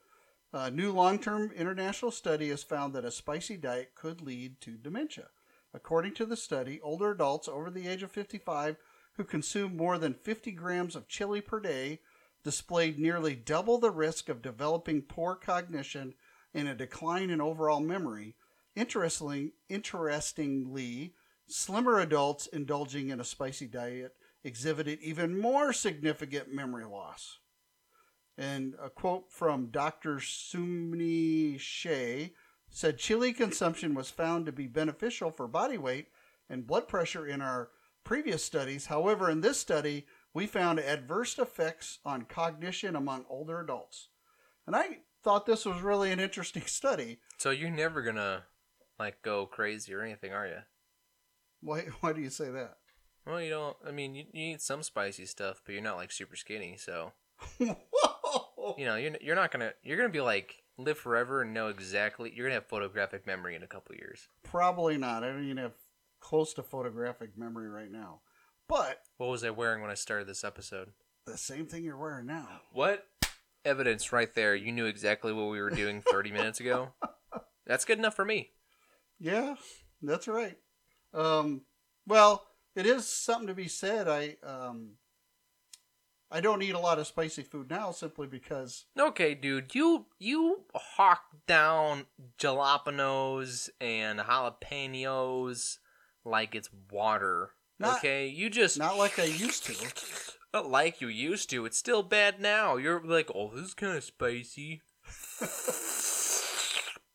A new long term international study has found that a spicy diet could lead to dementia. According to the study, older adults over the age of 55 who consume more than 50 grams of chili per day displayed nearly double the risk of developing poor cognition and a decline in overall memory. Interestingly, interestingly, slimmer adults indulging in a spicy diet exhibited even more significant memory loss. And a quote from Dr. Zumin Shi said chili consumption was found to be beneficial for body weight and blood pressure in our previous studies. However, in this study, we found adverse effects on cognition among older adults. And I thought this was really an interesting *laughs* study. So you're never gonna like go crazy or anything, are you? Why, why do you say that? Well, you don't. I mean, you, you eat some spicy stuff, but you're not like super skinny. So *laughs* Whoa! You know, you're you're not gonna you're gonna be like live forever and know exactly. You're gonna have photographic memory in a couple years. Probably not. I don't even have close to photographic memory right now. But What was I wearing when I started this episode? the same thing you're wearing now. What evidence right there? You knew exactly what we were doing 30 minutes ago. *laughs* That's good enough for me. Yeah, that's right. Um, well, it is something to be said. I um, I don't eat a lot of spicy food now simply because Okay, dude, you you hawk down jalapenos and jalapenos like it's water. Not- okay, you just not like I used to. *laughs* not like you used to. It's still bad now. You're like, oh, this is kind of spicy. *laughs*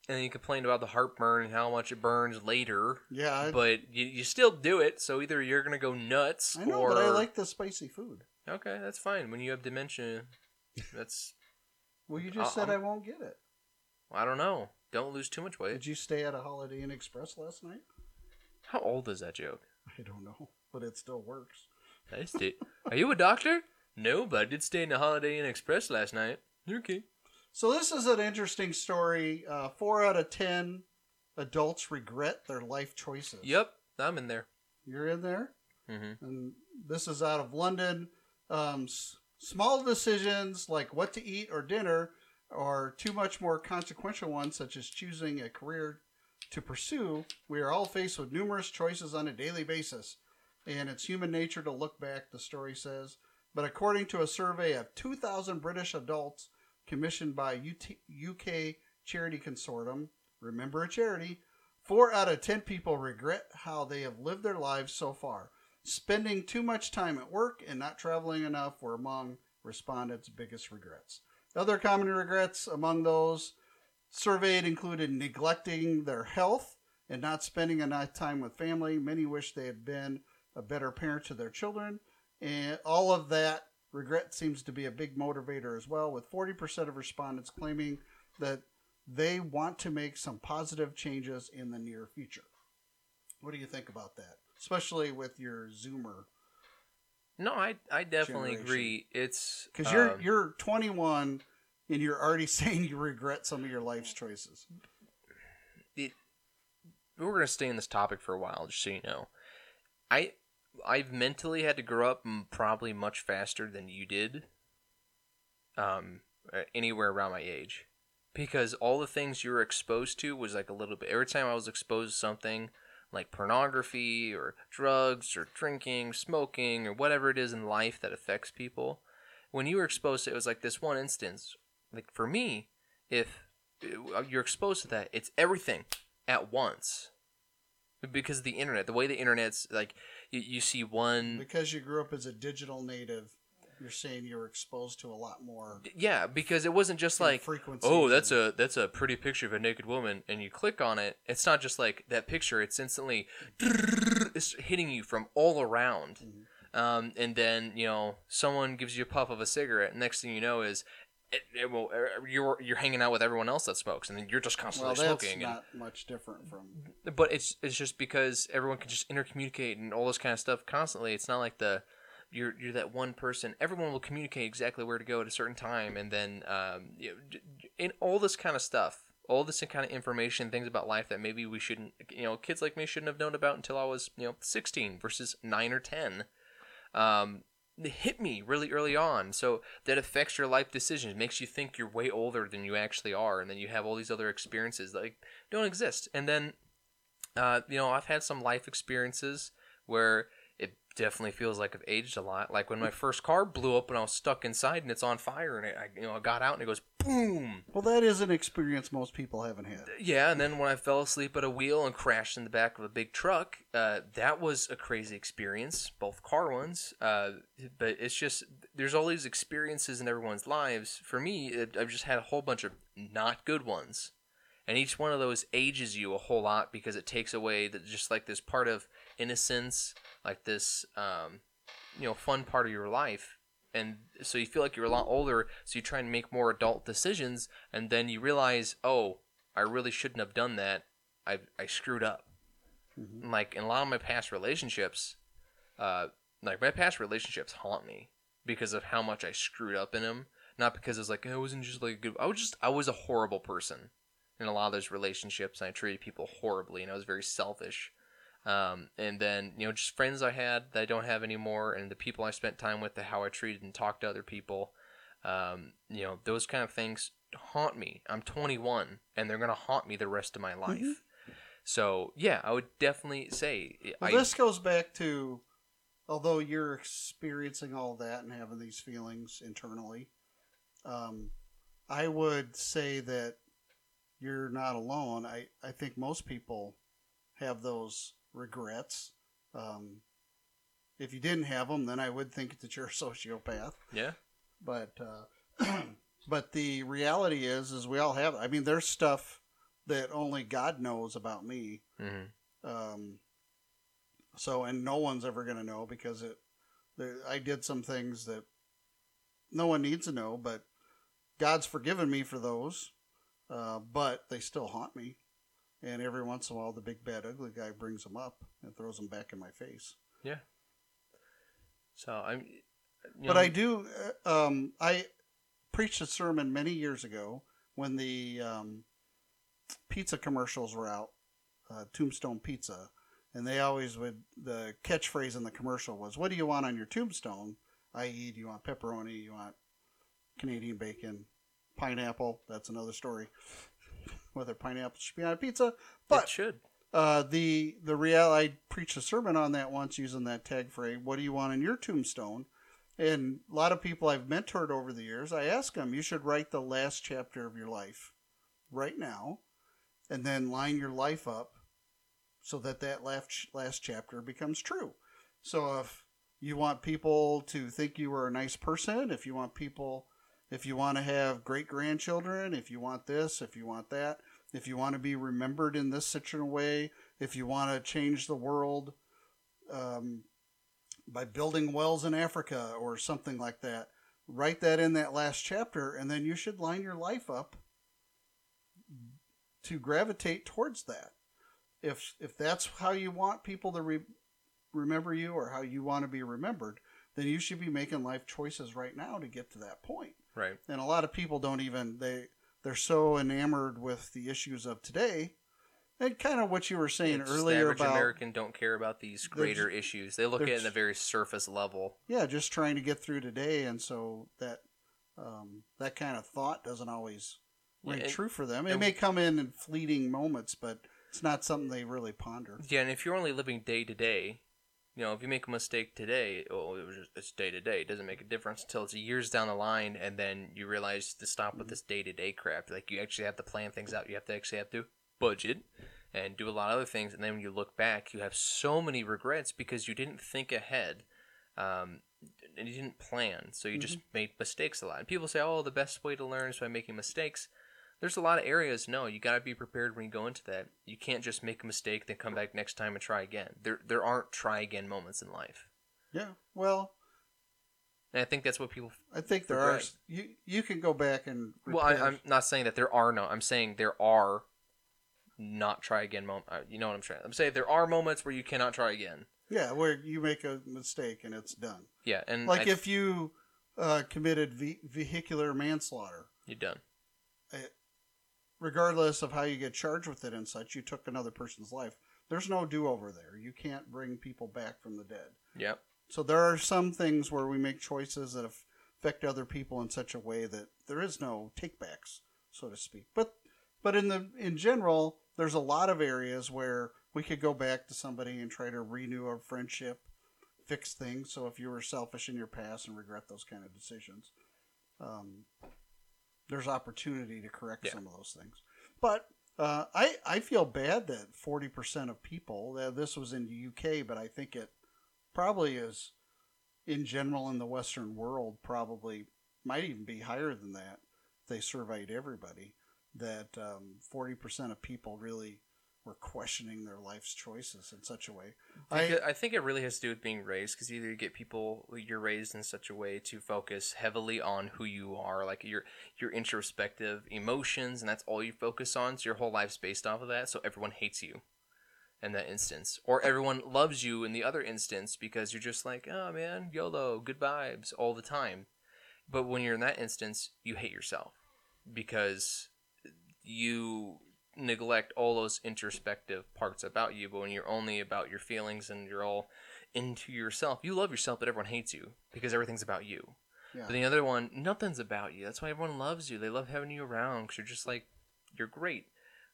and then you complain about the heartburn and how much it burns later. Yeah, I, But you, you still do it, so either you're gonna go nuts I know, or but I like the spicy food. Okay, that's fine. When you have dementia, that's *laughs* Well, you just said I'm- I won't get it. I don't know. Don't lose too much weight. Did you stay at a Holiday Inn Express last night? How old is that joke? I don't know, but it still works. I stayed. *laughs* Are you a doctor? No, but I did stay in the Holiday Inn Express last night. Okay. So this is an interesting story. Uh, four out of ten adults regret their life choices. Yep, I'm in there. You're in there? Mm-hmm. and this is out of London. Um, s- small decisions like what to eat or dinner, or too much more consequential ones, such as choosing a career to pursue. We are all faced with numerous choices on a daily basis, and it's human nature to look back, the story says. But according to a survey of 2,000 British adults commissioned by UT- UK Charity Consortium, remember a charity, four out of 10 people regret how they have lived their lives so far. Spending too much time at work and not traveling enough were among respondents' biggest regrets. Other common regrets among those surveyed included neglecting their health and not spending enough time with family. Many wish they had been a better parent to their children. And all of that regret seems to be a big motivator as well, with 40% of respondents claiming that they want to make some positive changes in the near future. What do you think about that? Especially with your Zoomer, No, I I definitely Generation. agree. It's because you're um, you're 21 and you're already *laughs* saying you regret some of your life's choices. it, we're gonna stay in this topic for a while, just so you know. I I've mentally had to grow up probably much faster than you did. Um, anywhere around my age, because all the things you were exposed to was like a little bit. Every time I was exposed to something like pornography or drugs or drinking, smoking or whatever it is in life that affects people, when you were exposed to it, it was like this one instance. Like for me, if uh, you're exposed to that, it's everything at once. Because of the internet, the way the internet's like, you, you see one. Because you grew up as a digital native, you're saying you were exposed to a lot more Yeah, because it wasn't just like, frequencies. oh, that's and- a that's a pretty picture of a naked woman, and you click on it. It's not just like that picture; it's instantly it's hitting you from all around. Mm-hmm. Um, and then you know someone gives you a puff of a cigarette. And next thing you know is it, it will, you're you're hanging out with everyone else that smokes, and then you're just constantly well, that's smoking. and- not much different from. but it's it's just because everyone can just intercommunicate and all this kind of stuff constantly. It's not like the you're you're that one person. Everyone will communicate exactly where to go at a certain time, and then um, you know, all this kind of stuff, all this kind of information, things about life that maybe we shouldn't, you know, kids like me shouldn't have known about until I was you know 16 versus nine or 10. Um, it hit me really early on, so that affects your life decisions. Makes you think you're way older than you actually are, and then you have all these other experiences that like don't exist. And then uh, you know, I've had some life experiences where definitely feels like I've aged a lot. Like when my first car blew up and I was stuck inside and it's on fire, and it, I, you know, I got out and it goes boom. Well, that is an experience most people haven't had. Yeah, and then when I fell asleep at a wheel and crashed in the back of a big truck, uh, that was a crazy experience, both car ones. Uh, but it's just there's all these experiences in everyone's lives. For me, it, I've just had a whole bunch of not good ones, and each one of those ages you a whole lot because it takes away that just like this part of innocence, like this, um, you know, fun part of your life. And so you feel like you're a lot older, so you try and make more adult decisions, and then you realize, oh, I really shouldn't have done that. I I screwed up. And, Like in a lot of my past relationships, uh, like my past relationships haunt me because of how much I screwed up in them. Not because it's like I wasn't just like a good. I was just I was a horrible person in a lot of those relationships, and I treated people horribly, and I was very selfish. Um, and then you know just friends I had that I don't have anymore, and the people I spent time with, the how I treated and talked to other people. Um, you know those kind of things haunt me. I'm 21, and they're gonna haunt me the rest of my life. So yeah, I would definitely say Well, I, this goes back to, although you're experiencing all that and having these feelings internally, um, I would say that you're not alone. I, I think most people have those regrets. Um, if you didn't have them, then I would think that you're a sociopath. yeah. But uh, *clears throat* but the reality is, is we all have. I mean, there's stuff that only God knows about me. hmm Um, so, and no one's ever going to know because it. There, I did some things that no one needs to know, but God's forgiven me for those. Uh, but they still haunt me, and every once in a while, the big bad ugly guy brings them up and throws them back in my face. Yeah. So I'm. you but know, I do. uh, Um, I preached a sermon many years ago when the um, pizza commercials were out, uh, Tombstone Pizza, and they always would. The catchphrase in the commercial was, "What do you want on your tombstone?" I.e., do you want pepperoni? You want Canadian bacon, pineapple? That's another story. Whether pineapple should be on a pizza, it but should. uh, the the real I preached a sermon on that once using that tag phrase. What do you want on your tombstone? And a lot of people I've mentored over the years, I ask them, you should write the last chapter of your life right now, and then line your life up so that that last last chapter becomes true. So if you want people to think you were a nice person, if you want people, if you want to have great grandchildren, if you want this, if you want that, if you want to be remembered in this such a way, if you want to change the world um, by building wells in Africa or something like that, write that in that last chapter, and then you should line your life up to gravitate towards that. if if that's how you want people to re- remember you or how you want to be remembered, then you should be making life choices right now to get to that point. Right. And a lot of people don't even they they're so enamored with the issues of today. And kind of what you were saying It's earlier the average about American don't care about these greater issues. They look at it in a very surface level. yeah, just trying to get through today, and so that um, that kind of thought doesn't always ring Yeah, true for them. It may come in in fleeting moments, but it's not something they really ponder. Yeah, and if you're only living day to day, you know, if you make a mistake today, oh, it was just, it's day to day. It doesn't make a difference until it's years down the line, and then you realize to stop with this day to day crap. Like you actually have to plan things out. You have to actually have to budget and do a lot of other things. And then when you look back, you have so many regrets because you didn't think ahead. Um, and you didn't plan, so you just made mistakes a lot. And people say, "Oh, the best way to learn is by making mistakes." There's a lot of areas. No, you got to be prepared when you go into that. You can't just make a mistake then come back next time and try again. There, there aren't try again moments in life, Yeah, well, and I think that's what people. I think there are. You you can go back and Well, I, i'm not saying that there are no. I'm saying there are not try again moments. You know what I'm saying? I'm saying there are moments where you cannot try again. yeah, where you make a mistake and it's done. Yeah, and Like I- if you uh, committed ve- vehicular manslaughter, you're done. Regardless of how you get charged with it and such, you took another person's life. There's no do over there. You can't bring people back from the dead. Yep. So there are some things where we make choices that affect other people in such a way that there is no takebacks, so to speak. But but in the in general, there's a lot of areas where we could go back to somebody and try to renew our friendship, fix things. So if you were selfish in your past and regret those kind of decisions, um, there's opportunity to correct Yeah. some of those things. But uh, I I feel bad that 40% of people. Uh, this was in the UK, but I think it probably is in general in the Western world. Probably might even be higher than that. If they surveyed everybody. That um, 40% of people really were questioning their life's choices in such a way. I, I think it- I think it really has to do with being raised because either you get people you're raised in such a way to focus heavily on who you are, like your your introspective emotions, and that's all you focus on. So your whole life's based off of that. So everyone hates you in that instance, or everyone loves you in the other instance because you're just like, oh man, YOLO, good vibes all the time. But when you're in that instance, you hate yourself because you neglect all those introspective parts about you, but when you're only about your feelings and you're all into yourself, you love yourself, but everyone hates you because everything's about you. yeah. But the other one, nothing's about you. That's why everyone loves you. They love having you around because you're just like, you're great,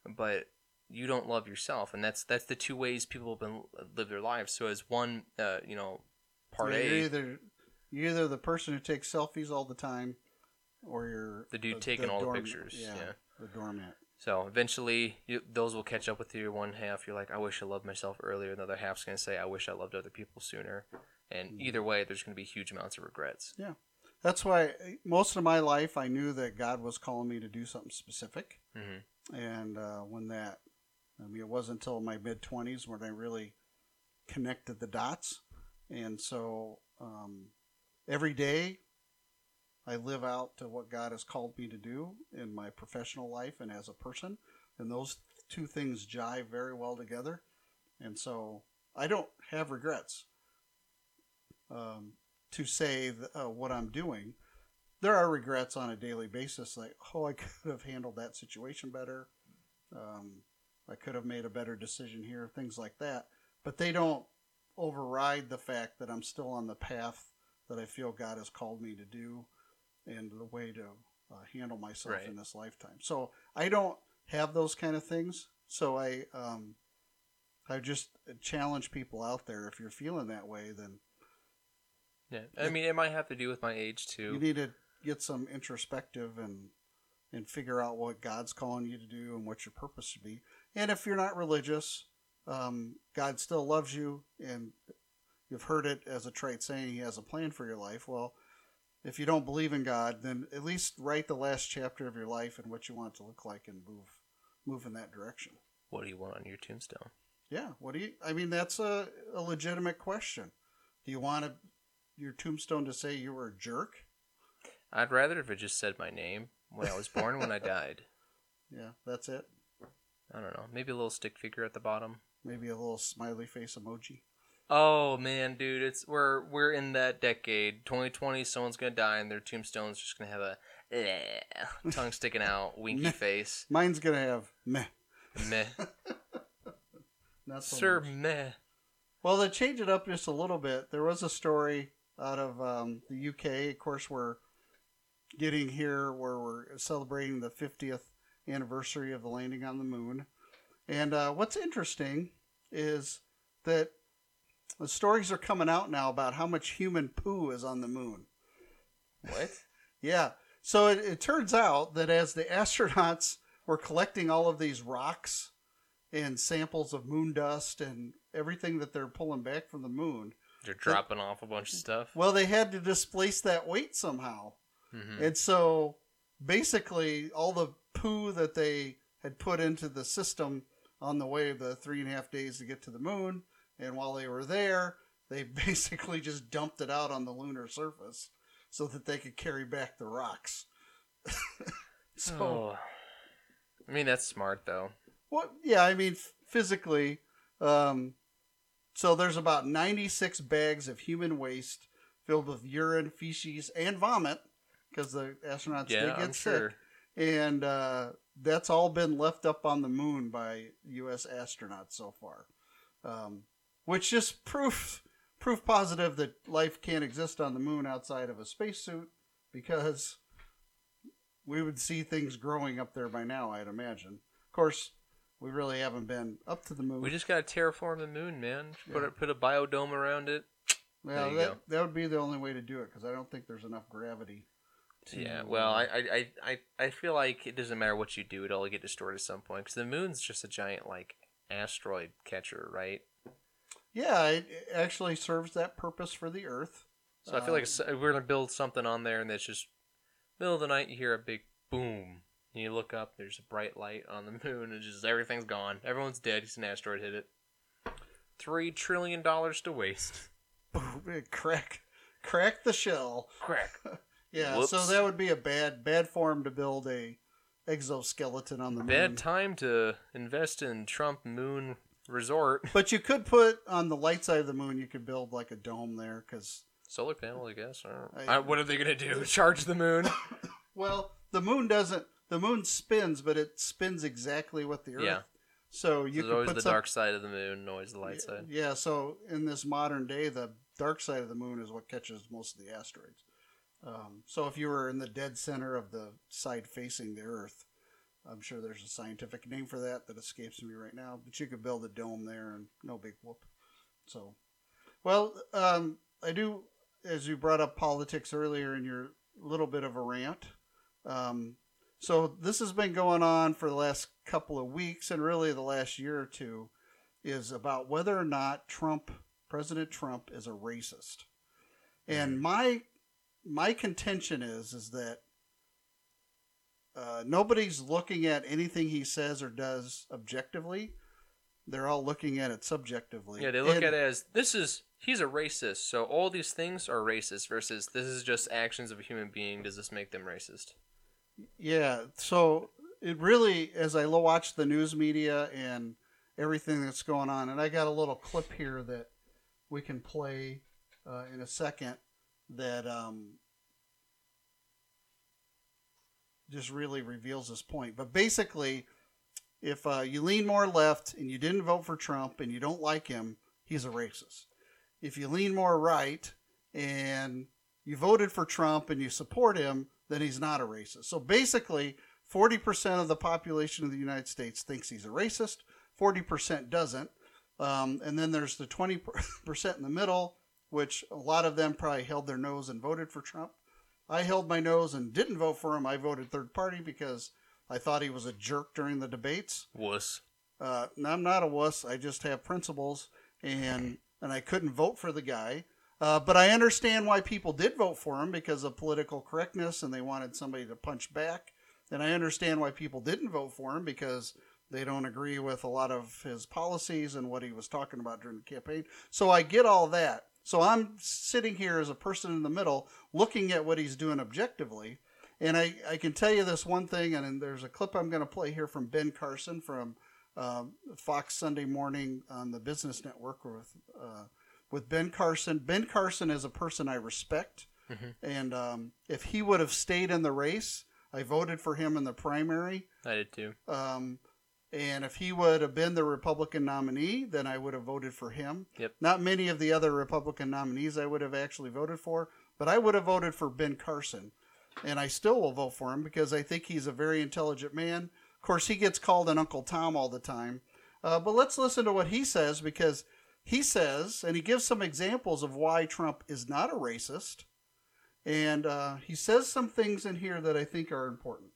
but you don't love yourself, and that's that's the two ways people have been live their lives. So as one, uh, you know, part Yeah, A, You're either you're either the person who takes selfies all the time, or you're The dude taking all the pictures, yeah. the doormat. So eventually, you, those will catch up with you. One half, you're like, I wish I loved myself earlier. Another other half's gonna say, I wish I loved other people sooner. And either way, there's gonna be huge amounts of regrets. Yeah. That's why most of my life I knew that God was calling me to do something specific, hmm and uh, when that, I mean, it wasn't until my mid twenties when I really connected the dots, and so um, every day I live out to what God has called me to do in my professional life and as a person, and those two things jive very well together, and so I don't have regrets um, to say th- uh, what I'm doing. There are regrets on a daily basis, like oh, I *laughs* could have handled that situation better. Um, I could have made a better decision here, things like that. But they don't override the fact that I'm still on the path that I feel God has called me to do and the way to uh, handle myself Right. in this lifetime. So I don't have those kind of things. So I, um, I just challenge people out there. If you're feeling that way, then Yeah, I mean, it might have to do with my age too. you need to get some introspective and and figure out what God's calling you to do and what your purpose should be. And if you're not religious, um, God still loves you, and you've heard it as a trite saying, He has a plan for your life. Well, if you don't believe in God, then at least write the last chapter of your life and what you want it to look like, and move move in that direction. What do you want on your tombstone? Yeah. What do you? I mean, that's a, a legitimate question. Do you want to, your tombstone to say you were a jerk? I'd rather if it just said my name when I was born, when I *laughs* died. Yeah, that's it. I don't know. Maybe a little stick figure at the bottom. Maybe a little smiley face emoji. Oh man, dude, it's we're we're in that decade. 2020, someone's gonna die, and their tombstone's just gonna have a eh, tongue sticking out, *laughs* winky face. Mine's gonna have meh. Meh, *laughs* Not so sir, much. meh. Well, they changed it up just a little bit. There was a story out of um, the UK. Of course, we're getting here where we're celebrating the 50th anniversary of the landing on the moon. And uh, what's interesting is that the stories are coming out now about how much human poo is on the moon. What? *laughs* Yeah. So it, it turns out that as the astronauts were collecting all of these rocks and samples of moon dust and everything that they're pulling back from the moon, They're dropping off a bunch of stuff. well, they had to displace that weight somehow. hmm And so basically, all the poo that they had put into the system on the way of the three and a half days to get to the moon, and while they were there, they *laughs* basically just dumped it out on the lunar surface so that they could carry back the rocks. *laughs* so, Oh. I mean, that's smart though. what? Yeah, I mean, physically, um, so there's about 96 bags of human waste filled with urine, feces, and vomit because the astronauts yeah, did get I'm sick. sure. and uh, that's all been left up on the moon by U.S. astronauts so far, um, which just proof proof positive that life can't exist on the moon outside of a spacesuit, because we would see things growing up there by now. I'd imagine. Of course, we really haven't been up to the moon. We just gotta terraform the moon, man. Put Yeah. a, put a biodome around it. well, that go. that would be the only way to do it because I don't think there's enough gravity. Yeah, well, I, uh, I, I, I, I feel like it doesn't matter what you do; it'll get destroyed at some point. Because the moon's just a giant like asteroid catcher, right? Yeah, it it actually serves that purpose for the Earth. So I feel like Um, we're gonna build something on there, and it's just middle of the night. You hear a big boom, and you look up. There's a bright light on the *laughs* moon, and just everything's gone. Everyone's dead. It's an asteroid hit it. Three trillion dollars to waste. *laughs* boom, crack crack the shell. Crack. *laughs* Yeah, so that would be a bad bad form to build a exoskeleton on the moon. Bad time to invest in Trump Moon Resort. *laughs* But you could put on the light side of the moon. You could build like a dome there because Solar panel, I guess. I. I- what are they gonna do? *laughs* Charge the moon? *laughs* well, the moon doesn't. The moon spins, but it spins exactly with the Earth. Yeah. So you There's could always put the some, dark side of the moon, always the light side. Yeah, so in this modern day, the dark side of the moon is what catches most of the asteroids. Um, so if you were in the dead center of the side facing the Earth, I'm sure there's a scientific name for that that escapes me right now. But you could build a dome there and no big whoop. So, well, um, I do, as you brought up politics earlier in your little bit of a rant. Um, so this has been going on for the last couple of weeks and really the last year or two is about whether or not Trump, President Trump, is a racist. And my my contention is is that uh, nobody's looking at anything he says or does objectively. They're all looking at it subjectively. Yeah, they look And- at it as this is he's a racist, so all these things are racist versus this is just actions of a human being. Does this make them racist? Yeah, so it really, as I watch the news media and everything that's going on, and I got a little clip here that we can play uh, in a second that um, just really reveals this point. But basically, if uh, you lean more left and you didn't vote for Trump and you don't like him, he's a racist. If you lean more right and you voted for Trump and you support him, then he's not a racist. So basically, 40% of the population of the United States thinks he's a racist, 40% doesn't. Um, and then there's the 20% in the middle, which a lot of them probably held their nose and voted for Trump. I held my nose and didn't vote for him. I voted third party because I thought he was a jerk during the debates. Wuss. Uh, I'm not a wuss. I just have principles, and and I couldn't vote for the guy. Uh, but I understand why people did vote for him because of political correctness, and they wanted somebody to punch back. And I understand why people didn't vote for him because they don't agree with a lot of his policies and what he was talking about during the campaign. So I get all that. So I'm sitting here as a person in the middle, looking at what he's doing objectively. And I, I can tell you this one thing, and there's a clip I'm going to play here from Ben Carson from um, Fox Sunday Morning on the Business Network with uh, with Ben Carson. Ben Carson is a person I respect, Mhm. and um, if he would have stayed in the race, I voted for him in the primary. I did too. Um, and if he would have been the Republican nominee, then I would have voted for him. Yep. Not many of the other Republican nominees I would have actually voted for, but I would have voted for Ben Carson. And I still will vote for him because I think he's a very intelligent man. Of course, he gets called an Uncle Tom all the time. Uh, but let's listen to what he says because he says, and he gives some examples of why Trump is not a racist. And uh, he says some things in here that I think are important.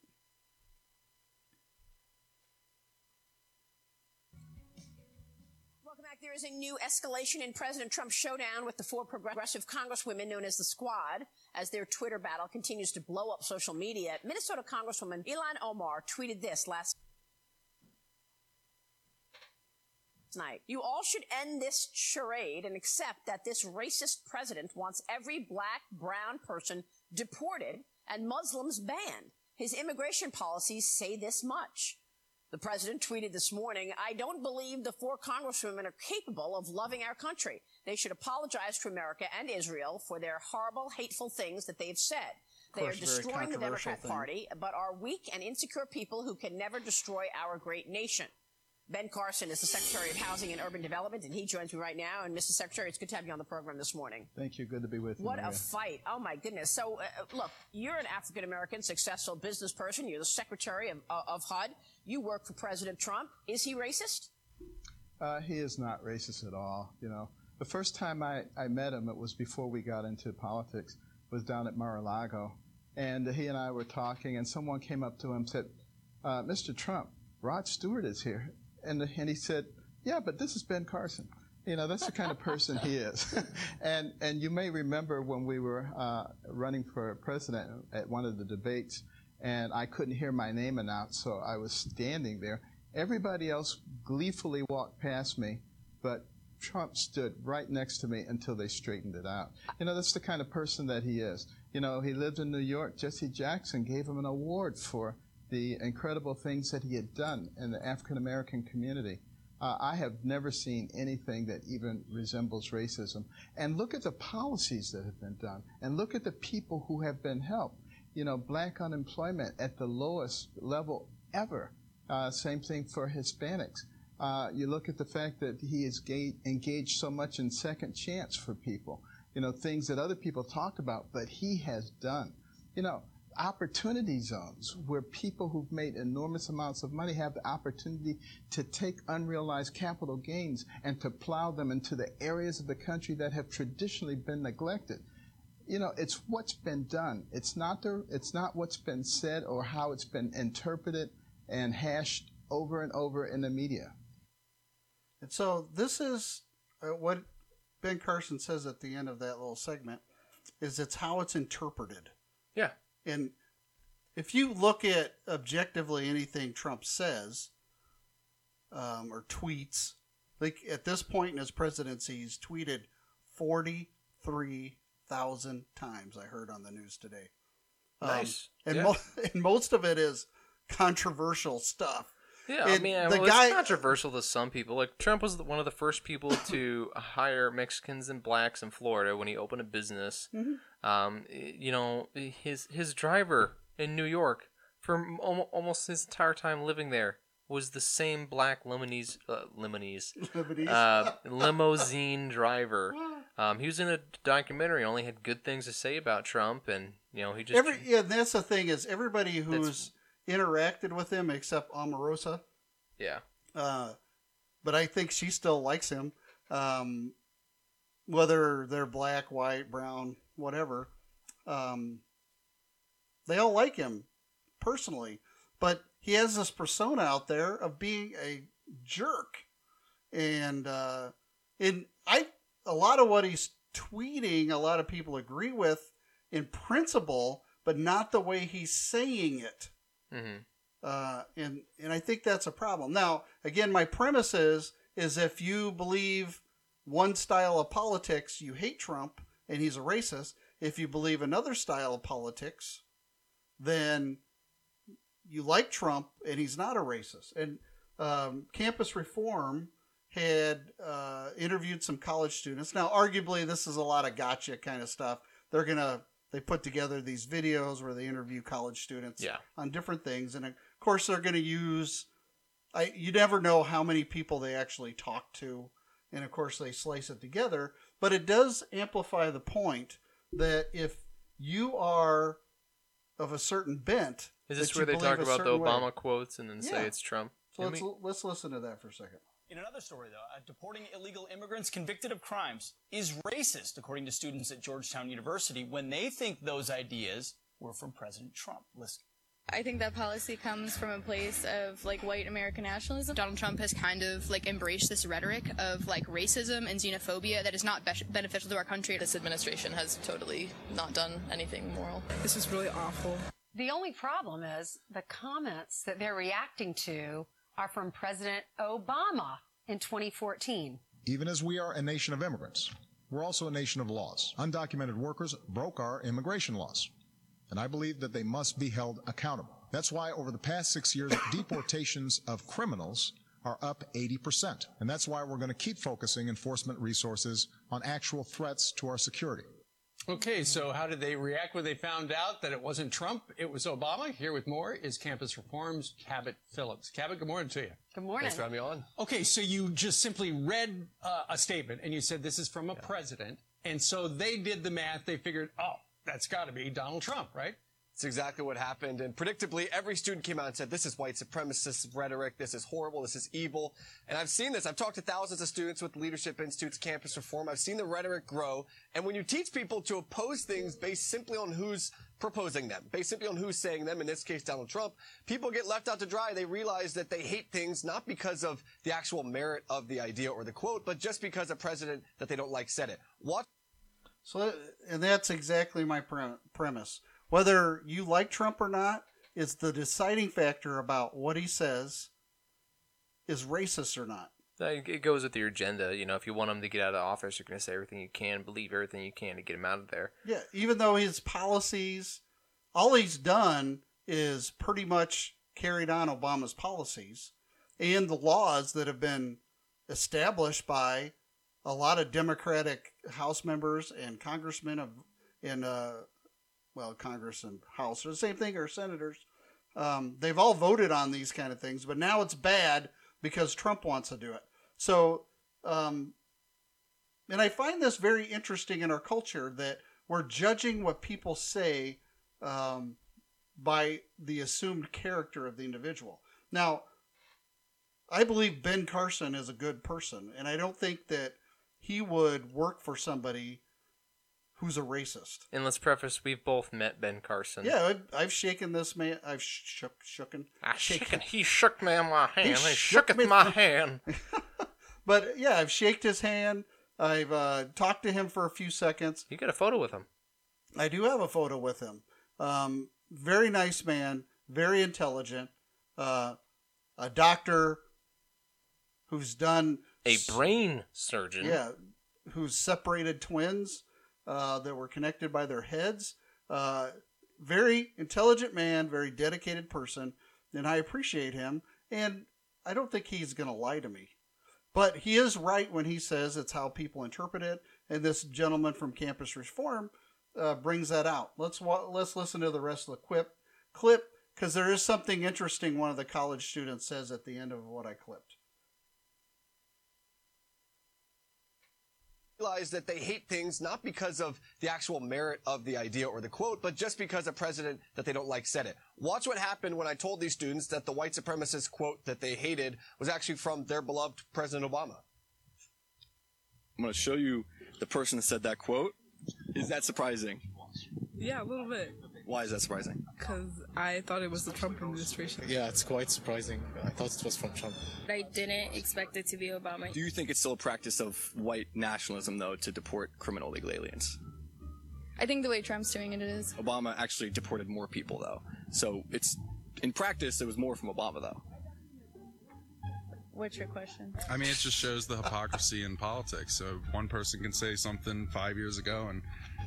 Is a new escalation in President Trump's showdown with the four progressive congresswomen known as the Squad as their Twitter battle continues to blow up social media. Minnesota Congresswoman Ilhan Omar tweeted this last night. You all should end this charade and accept that this racist president wants every black, brown person deported and Muslims banned. His immigration policies say this much. The president tweeted this morning, I don't believe the four congresswomen are capable of loving our country. They should apologize to America and Israel for their horrible, hateful things that they've said. They are course, destroying the Democrat thing. Party, but are weak and insecure people who can never destroy our great nation. Ben Carson is the Secretary of Housing and Urban Development, and he joins me right now. And Mr. Secretary, it's good to have you on the program this morning. Thank you. Good to be with you. What a fight. Oh my goodness. So, uh, look, you're an African American successful business person. You're the secretary of, uh, of HUD. You work for President Trump. Is he racist? Uh, he is not racist at all. You know, the first time I, I met him, it was before we got into politics, was down at Mar-a-Lago. And he and I were talking, and someone came up to him and said, uh, Mr. Trump, Rod Stewart is here. And, and he said, yeah, but this is Ben Carson. You know, that's the kind of person he is. *laughs* and, and you may remember when we were uh, running for president at one of the debates, and I couldn't hear my name announced, so I was standing there. Everybody else gleefully walked past me, but Trump stood right next to me until they straightened it out. You know, that's the kind of person that he is. You know, he lived in New York. Jesse Jackson gave him an award for the incredible things that he had done in the African American community. Uh, I have never seen anything that even resembles racism. And look at the policies that have been done, and look at the people who have been helped. You know, black unemployment at the lowest level ever. Uh, same thing for Hispanics. Uh, you look at the fact that he is ga- engaged so much in second chance for people. You know, things that other people talk about, but he has done. You know, opportunity zones where people who've made enormous amounts of money have the opportunity to take unrealized capital gains and to plow them into the areas of the country that have traditionally been neglected. You know, it's what's been done. It's not the, it's not what's been said or how it's been interpreted and hashed over and over in the media. And so this is uh, what Ben Carson says at the end of that little segment is it's how it's interpreted. Yeah. And if you look at objectively anything Trump says um, or tweets, like at this point in his presidency, he's tweeted 43,000 times, I heard on the news today. Um, Nice. and, Yeah. mo- *laughs* and most of it is controversial stuff. Yeah, I mean, the well, guy- it's controversial to some people. Like Trump was one of the first people *coughs* to hire Mexicans and blacks in Florida when he opened a business. Mm-hmm. Um, you know, his his driver in New York for almost his entire time living there was the same black Lebanese uh, Lebanese. *laughs* uh, limousine driver. *laughs* Um, he was in a documentary. Only had good things to say about Trump, and you know he just Every yeah, and that's the thing is everybody who's interacted with him except Omarosa, yeah. uh, but I think she still likes him, um, whether they're black, white, brown, whatever. Um, they all like him personally, but he has this persona out there of being a jerk, and uh, in I a lot of what he's tweeting, a lot of people agree with in principle, but not the way he's saying it. hmm Uh, and and I think that's a problem. Now, again, my premise is is if you believe one style of politics, you hate Trump and he's a racist. If you believe another style of politics, then you like Trump and he's not a racist. And um, Campus Reform had uh, interviewed some college students. Now, arguably, this is a lot of gotcha kind of stuff. They're gonna they put together these videos where they interview college students Yeah. on different things, and of course, they're gonna use. I you never know how many people they actually talk to, and of course, they slice it together. But it does amplify the point that if you are of a certain bent, Is this where they talk about the certain way. Obama quotes and then Yeah. say it's Trump? So Can let's we- let's listen to that for a second. In another story, though, uh, deporting illegal immigrants convicted of crimes is racist, according to students at Georgetown University, when they think those ideas were from President Trump. Listen. I think that policy comes from a place of like white American nationalism. Donald Trump has kind of like embraced this rhetoric of like racism and xenophobia that is not be- beneficial to our country. This administration has totally not done anything moral. This is really awful. The only problem is the comments that they're reacting to are from President Obama in 2014. Even as we are a nation of immigrants, we're also a nation of laws. Undocumented workers broke our immigration laws, and I believe that they must be held accountable. That's why over the past six years, *coughs* deportations of criminals are up 80%. And that's why we're going to keep focusing enforcement resources on actual threats to our security. Okay, so how did they react when they found out that it wasn't Trump, it was Obama? Here with more is Campus Reform's Cabot Phillips. Cabot, good morning to you. Good morning. Thanks for having me on. Okay, so you just simply read uh, a statement and you said this is from a president, and so they did the math. They figured, oh, that's got to be Donald Trump, right? It's exactly what happened. And predictably, every student came out and said, this is white supremacist rhetoric. This is horrible. This is evil. And I've seen this. I've talked to thousands of students with Leadership Institute's campus reform. I've seen the rhetoric grow. And when you teach people to oppose things based simply on who's proposing them, based simply on who's saying them, in this case, Donald Trump, people get left out to dry. They realize that they hate things not because of the actual merit of the idea or the quote, but just because a president that they don't like said it. What? So, and that's exactly my pre- premise. Whether you like Trump or not, is the deciding factor about what he says is racist or not. It goes with your agenda. You know, if you want him to get out of office, you're going to say everything you can, believe everything you can to get him out of there. Yeah, even though his policies, all he's done is pretty much carried on Obama's policies and the laws that have been established by a lot of Democratic House members and congressmen of in uh, well, Congress and House are the same thing, or senators. Um, they've all voted on these kind of things, but now it's bad because Trump wants to do it. So, um, and I find this very interesting in our culture that we're judging what people say um, by the assumed character of the individual. Now, I believe Ben Carson is a good person, and I don't think that he would work for somebody who's a racist. And let's preface, we've both met Ben Carson. Yeah, I've, I've shaken this man. I've shook, shooken. I shaken. He shook me in my hand. He, shook shooketh me- my *laughs* hand. But yeah, I've shaked his hand. I've uh, talked to him for a few seconds. You got a photo with him. I do have a photo with him. Um, very nice man, very intelligent, uh, a doctor who's done A brain surgeon. yeah, who's separated twins uh, that were connected by their heads. Uh, very intelligent man, very dedicated person, and I appreciate him. And I don't think he's going to lie to me. But he is right when he says it's how people interpret it. And this gentleman from Campus Reform uh, brings that out. Let's wa- let's listen to the rest of the quip clip because there is something interesting. One of the college students says at the end of what I clipped. Realize that they hate things not because of the actual merit of the idea or the quote, but just because a president that they don't like said it. Watch what happened when I told these students that the white supremacist quote that they hated was actually from their beloved President Obama. I'm going to show you the person that said that quote. Is that surprising? Yeah, a little bit. Why is that surprising? Because I thought it was the Trump administration. Yeah, it's quite surprising. I thought it was from Trump. I didn't expect it to be Obama. Do you think it's still a practice of white nationalism, though, to deport criminal illegal aliens? I think the way Trump's doing it is. Obama actually deported more people, though. So it's, in practice, it was more from Obama, though. What's your question? I mean, it just shows the hypocrisy in politics. So one person can say something five years ago, and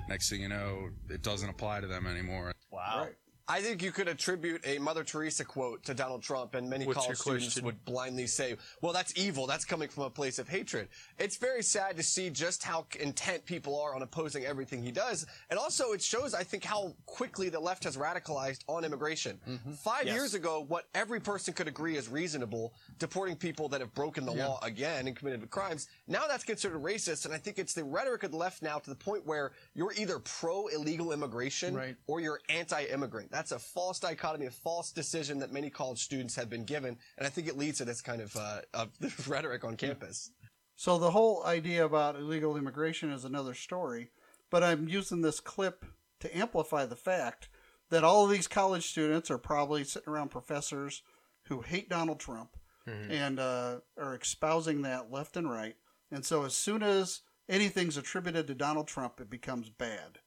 next thing you know, it doesn't apply to them anymore. Wow. I think you could attribute a Mother Teresa quote to Donald Trump, and many What's college students would blindly say, well, that's evil. That's coming from a place of hatred. It's very sad to see just how intent people are on opposing everything he does. And also, it shows, I think, how quickly the left has radicalized on immigration. Five Yes. years ago, what every person could agree is reasonable, deporting people that have broken the Yeah. law again and committed crimes, now that's considered racist. And I think it's the rhetoric of the left now to the point where you're either pro illegal immigration Right. or you're anti-immigrant. That's a false dichotomy, a false decision that many college students have been given, and I think it leads to this kind of, uh, of *laughs* rhetoric on campus. So the whole idea about illegal immigration is another story, but I'm using this clip to amplify the fact that all of these college students are probably sitting around professors who hate Donald Trump Mhm. and uh, are espousing that left and right. And so as soon as anything's attributed to Donald Trump, it becomes bad.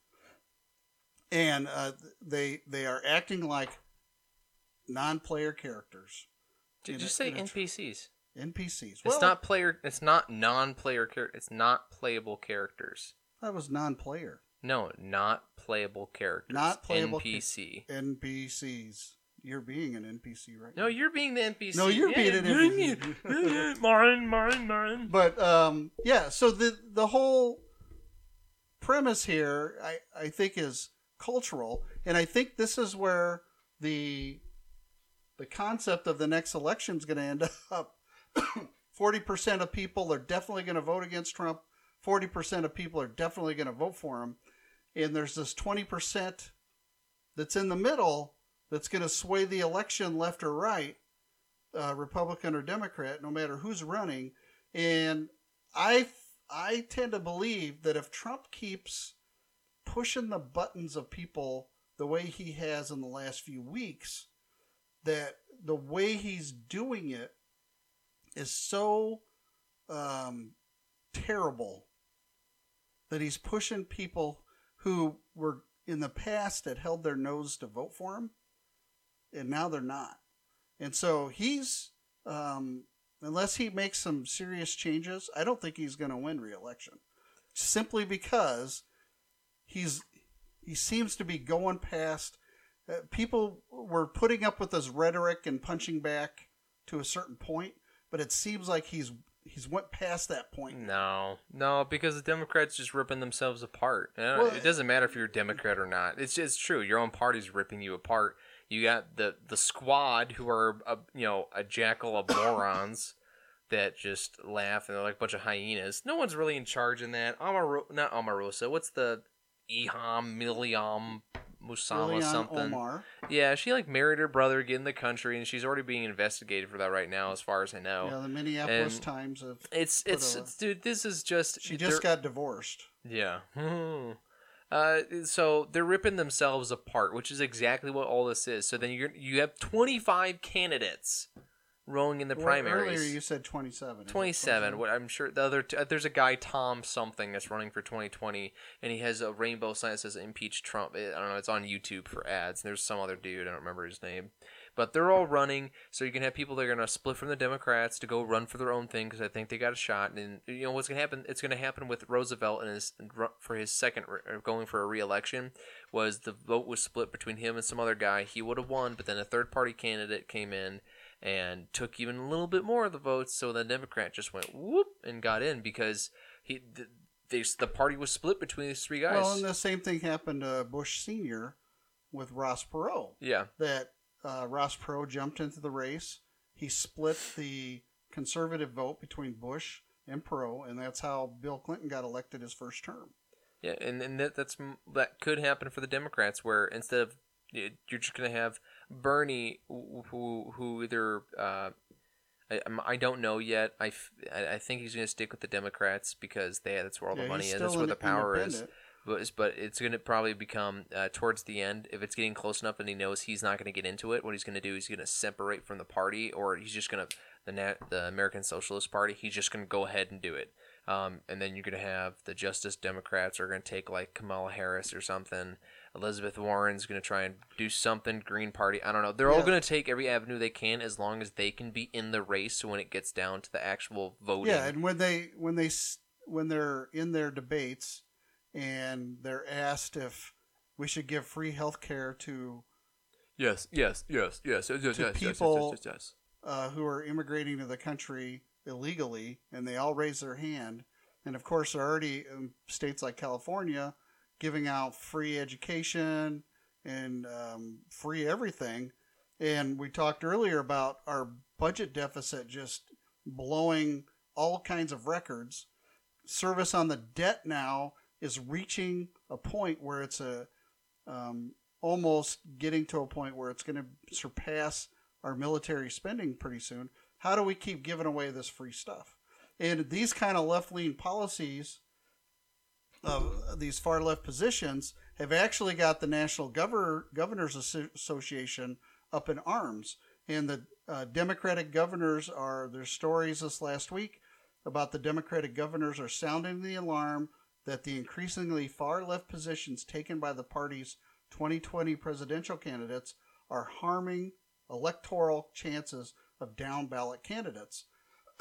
And uh, they they are acting like non-player characters. Did you a- say NPCs? NPCs? It's Well- not player. It's not non-player character. It's not playable characters. That was non-player. No, not playable characters. Not playable ca- NPC. NPCs. You're being an NPC right No, you're being the NPC. No, you're Yeah, being an NPC. mine, mine, mine. But um, yeah, so the the whole premise here, I I think, is cultural, and I think this is where the the concept of the next election is going to end up. *coughs* Forty percent of people are definitely going to vote against Trump. Forty percent of people are definitely going to vote for him, and there's this twenty percent that's in the middle that's going to sway the election left or right, uh, Republican or Democrat, no matter who's running. And I I tend to believe that if Trump keeps pushing the buttons of people the way he has in the last few weeks, that the way he's doing it is so um, terrible that he's pushing people who were in the past that held their nose to vote for him, and now they're not. And so he's, um, unless he makes some serious changes, I don't think he's going to win re-election, simply because he's he seems to be going past. Uh, people were putting up with his rhetoric and punching back to a certain point, but it seems like he's he's went past that point. No, no, because the Democrats just ripping themselves apart. Uh, Well, it doesn't matter if you're a Democrat or not. It's just true. Your own party's ripping you apart. You got the the squad who are a, you know a jackal of morons *coughs* that just laugh and they're like a bunch of hyenas. No one's really in charge in that. Amaro- not Omarosa. What's the Iham Miliam Musama something? Omar. Yeah, she like married her brother, get in the country, and she's already being investigated for that right now, as far as I know. Yeah, the Minneapolis And Times have. It's it's, a- it's dude. This is just She just got divorced. yeah. *laughs* Uh, so they're ripping themselves apart, which is exactly what all this is. So then you you have 25 candidates rolling in the Well, primaries. Earlier you said 27. Is it 27. What I'm sure the other t- uh, there's a guy Tom something that's running for 2020, and he has a rainbow sign that says "Impeach Trump." I don't know. It's on YouTube for ads. There's some other dude I don't remember his name, but they're all running. So you can have people that are gonna split from the Democrats to go run for their own thing because I think they got a shot. And you know what's gonna happen? It's gonna happen with Roosevelt and his for his second re- going for a re-election was the vote was split between him and some other guy. He would have won, but then a third party candidate came in and took even a little bit more of the votes. So the Democrat just went whoop and got in because he the, they, the party was split between these three guys. Well, and the same thing happened to Bush Senior with Ross Perot. Yeah. That uh, Ross Perot jumped into the race. He split the conservative vote between Bush and Perot, and that's how Bill Clinton got elected his first term. Yeah, and, and that that's that could happen for the Democrats, where instead of you're just gonna have Bernie, who who either uh, I, I'm- don't know yet. I, f- I- I think he's gonna stick with the Democrats because they that's where all the money is, that's where the power is. But it's, but it's gonna probably become uh, towards the end if it's getting close enough and he knows he's not gonna get into it. What he's gonna do is he's gonna separate from the party, or he's just gonna the Nat, the American Socialist Party. He's just gonna go ahead and do it. Um, and then you're going to have the Justice Democrats are going to take like Kamala Harris or something. Elizabeth Warren's going to try and do something. Green Party, I don't know. They're all going to take every avenue they can as long as they can be in the race. When it gets down to the actual voting, Yeah, and when they when they when they're in their debates and they're asked if we should give free health care to Yes, yes, yes, yes, yes, yes, to yes, yes, yes, people yes, yes, yes. Uh, who are immigrating to the country illegally, and they all raise their hand. And of course, there are already in states like California giving out free education and um, free everything. And we talked earlier about our budget deficit just blowing all kinds of records. Service on the debt now is reaching a point where it's a um, almost getting to a point where it's going to surpass our military spending pretty soon. How do we keep giving away this free stuff? And these kind of left lean policies of these far left positions have actually got the National Gover- Governors Association up in arms. And the uh, Democratic governors are, there's stories this last week about the Democratic governors are sounding the alarm that the increasingly far left positions taken by the party's 2020 presidential candidates are harming electoral chances of down ballot candidates. *coughs*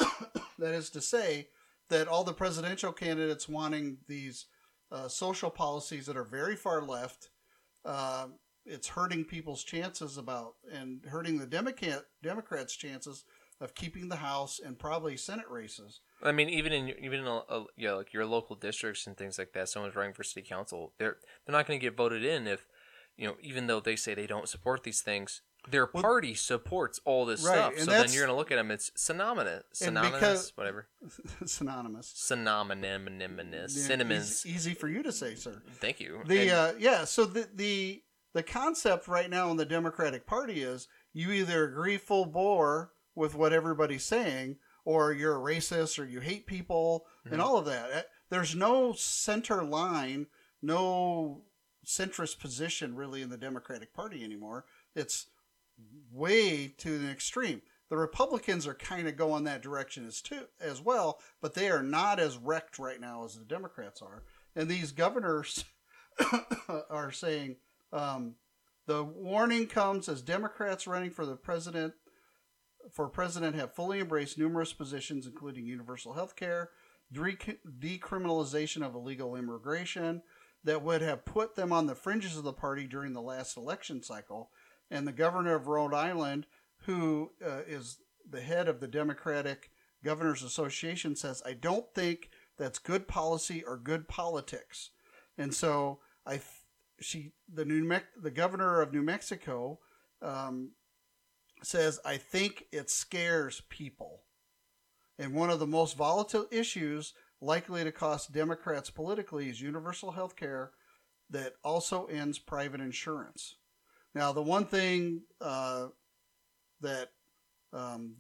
that is to say, that all the presidential candidates wanting these uh, social policies that are very far left, uh, it's hurting people's chances about and hurting the Democrat Democrats' chances of keeping the House and probably Senate races. I mean, even in even in a, a, you know, like your local districts and things like that, someone's running for city council, they're they're not going to get voted in if you know, even though they say they don't support these things, their party supports all this Right, stuff. So then you're going to look at them. It's synonymous, synonymous, because- whatever, *laughs* synonymous, synonymous, Yeah, cinnamons. Easy, easy for you to say, sir. Thank you. The And- uh, yeah, so the the the concept right now in the Democratic Party is you either agree full bore with what everybody's saying, or you're a racist, or you hate people, Mhm. and all of that. Uh, There's no center line, no centrist position really in the Democratic Party anymore. It's way to the extreme. The Republicans are kind of going that direction as too as well, but they are not as wrecked right now as the Democrats are. And these governors *coughs* are saying um, the warning comes as Democrats running for the president for president have fully embraced numerous positions, including universal health care, decriminalization of illegal immigration, that would have put them on the fringes of the party during the last election cycle. And the governor of Rhode Island, who uh, is the head of the Democratic Governors Association, says, I don't think that's good policy or good politics. And so I, she, the New Me- the governor of New Mexico, um, says, I think it scares people. And one of the most volatile issues likely to cost Democrats politically is universal health care that also ends private insurance. Now, the one thing uh, that um,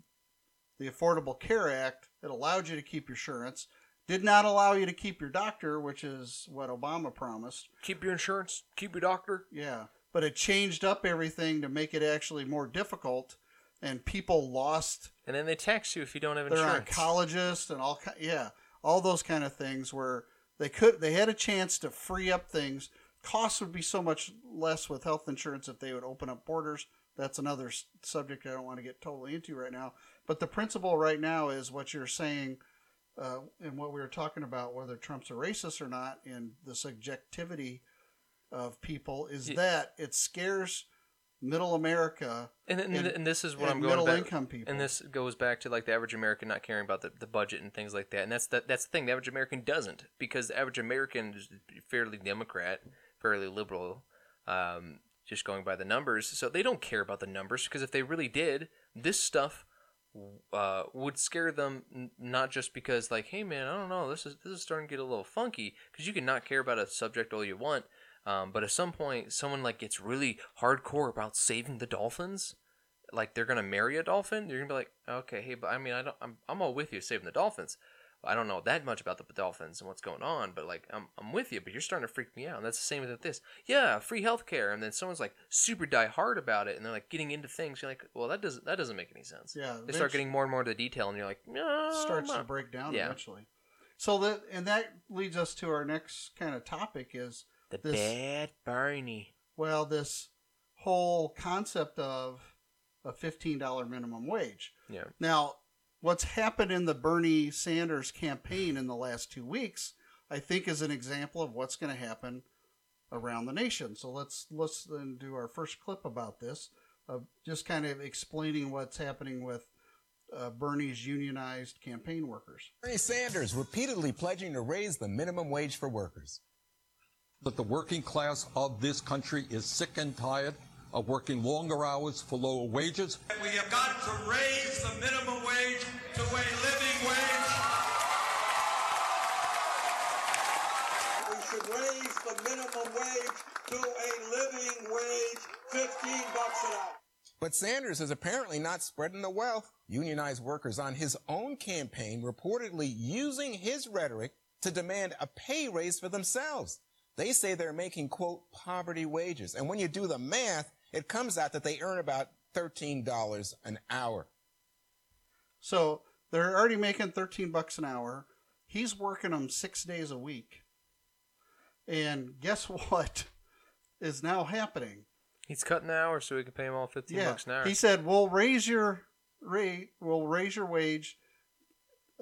the Affordable Care Act that allowed you to keep your insurance did not allow you to keep your doctor, which is what Obama promised. Keep your insurance, keep your doctor. Yeah, but it changed up everything to make it actually more difficult, and people lost And then they tax you if you don't have their insurance. oncologist and all yeah all those kind of things where they could they had a chance to free up things costs would be so much less with health insurance if they would open up borders that's another s- subject i don't want to get totally into right now but the principle right now is what you're saying uh, and what we were talking about whether trump's a racist or not and the subjectivity of people is Yeah. that it scares middle america And, and, and this is what and I'm going middle back. income people And this goes back to like the average American not caring about the, the budget and things like that. And that's the, that's the thing. The average American doesn't because the average American is fairly Democrat, fairly liberal, um, just going by the numbers. So they don't care about the numbers because if they really did, this stuff uh, would scare them. n- Not just because like, hey man, I don't know, this is this is starting to get a little funky because you can not care about a subject all you want. Um, but at some point, someone like gets really hardcore about saving the dolphins, like they're gonna marry a dolphin. You're gonna be like, okay, hey, but I mean, I don't, I'm, I'm all with you saving the dolphins. I don't know that much about the dolphins and what's going on, but like, I'm, I'm with you. But you're starting to freak me out. And that's the same with this. Yeah, free healthcare, and then someone's like super die hard about it, and they're like getting into things. You're like, well, that doesn't, that doesn't make any sense. Yeah, they start getting more and more to the detail, and you're like, no, starts to break down Yeah. eventually. So that and that leads us to our next kind of topic is The this, bad Barney. Well, this whole concept of a fifteen dollar minimum wage. Yeah. Now, what's happened in the Bernie Sanders campaign in the last two weeks, I think, is an example of what's going to happen around the nation. So let's let's then do our first clip about this, of just kind of explaining what's happening with uh, Bernie's unionized campaign workers. Bernie Sanders repeatedly pledging to raise the minimum wage for workers. That the working class of this country is sick and tired of working longer hours for lower wages. We have got to raise the minimum minimum wage to a living wage, 15 bucks an hour. But Sanders is apparently not spreading the wealth. Unionized workers on his own campaign reportedly using his rhetoric to demand a pay raise for themselves. They say they're making, quote, poverty wages. And when you do the math, it comes out that they earn about $13 an hour. So they're already making 13 bucks an hour. He's working them six days a week. And guess *laughs* what is now happening? He's cutting the hours so we can pay him all fifteen bucks an hour. He said, "We'll raise your rate. We'll raise your wage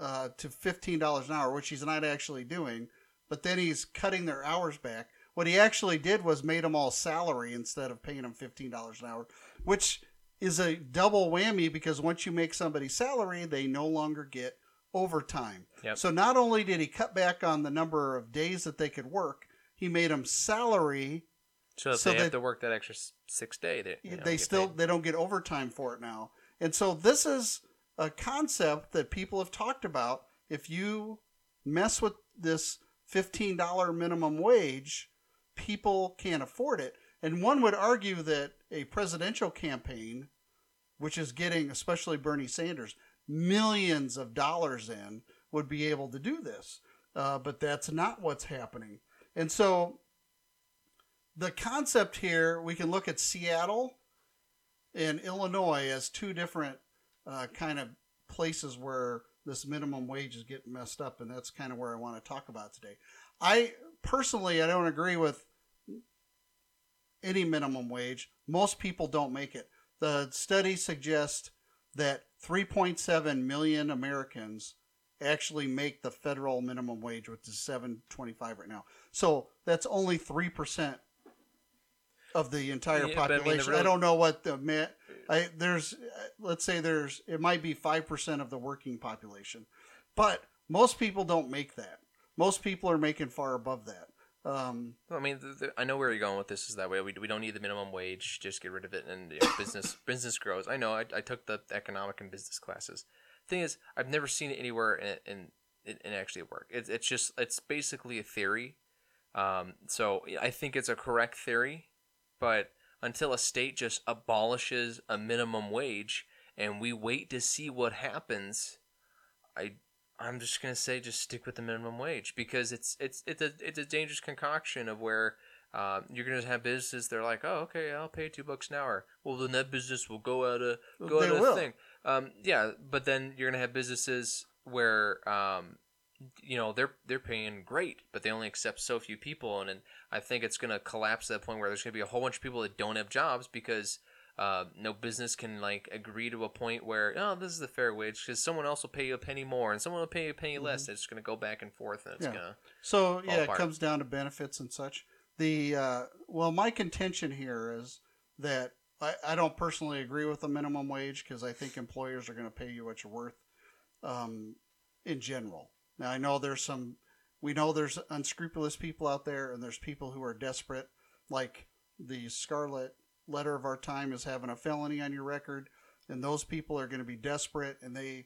uh, to fifteen dollars an hour," which he's not actually doing. But then he's cutting their hours back. What he actually did was made them all salary instead of paying them fifteen dollars an hour, which is a double whammy because once you make somebody salary, they no longer get overtime. Yep. So not only did he cut back on the number of days that they could work, he made them salary. so so they have to work that extra six day, they, you know, they still paid. they don't get overtime for it now and so this is a concept that people have talked about if you mess with this $15 minimum wage people can't afford it and one would argue that a presidential campaign which is getting especially bernie sanders millions of dollars in would be able to do this uh, but that's not what's happening and so the concept here, we can look at Seattle and Illinois as two different uh, kind of places where this minimum wage is getting messed up, and that's kind of where I want to talk about today. I personally, I don't agree with any minimum wage. Most people don't make it. The study suggests that 3.7 million Americans actually make the federal minimum wage, which is 7.25 right now. So that's only three percent of the entire Yeah, but I mean, population. I, don't know what the ma- I there's let's say there's it might be five percent of the working population, but most people don't make that. Most people are making far above that. Um, I mean, the, the, I know where you're going with this. Is that way we, we don't need the minimum wage. Just get rid of it, and you know, business *coughs* business grows. I know. I, I took the economic and business classes. Thing is, I've never seen it anywhere in in, in, in actually work. It's it's just it's basically a theory. Um, so I think it's a correct theory, but until a state just abolishes a minimum wage and we wait to see what happens, I I'm just gonna say just stick with the minimum wage because it's it's it's a it's a dangerous concoction of where um, you're gonna have businesses they're like oh okay I'll pay two bucks an hour well then that business will go out of go They out of will. thing um, yeah but then you're gonna have businesses where um, you know they're they're paying great but they only accept so few people and, and I think it's gonna collapse to that point where there's gonna be a whole bunch of people that don't have jobs because uh, no business can like agree to a point where oh this is the fair wage because someone else will pay you a penny more and someone will pay you a penny less. It's going to go back and forth and it's Mm-hmm. Yeah. going to So yeah, it comes down to benefits and such. The uh, well, my contention here is that I, I don't personally agree with the minimum wage because I think employers are going to pay you what you're worth um, in general. Now I know there's some, we know there's unscrupulous people out there, and there's people who are desperate, like the Scarlet Letter of our time is having a felony on your record, and those people are going to be desperate, and they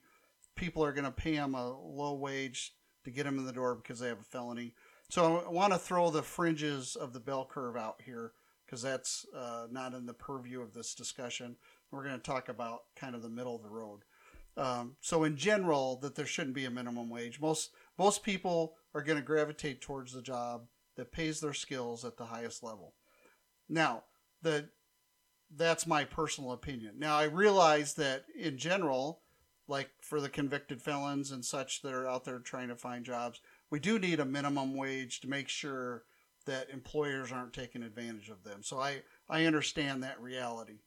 people are going to pay them a low wage to get them in the door because they have a felony. So I want to throw the fringes of the bell curve out here because that's uh, not in the purview of this discussion. We're going to talk about kind of the middle of the road. Um, so in general, that there shouldn't be a minimum wage. Most most people are going to gravitate towards the job that pays their skills at the highest level. Now, the that's my personal opinion. Now, I realize that in general, like for the convicted felons and such that are out there trying to find jobs, we do need a minimum wage to make sure that employers aren't taking advantage of them. So I, I understand that reality.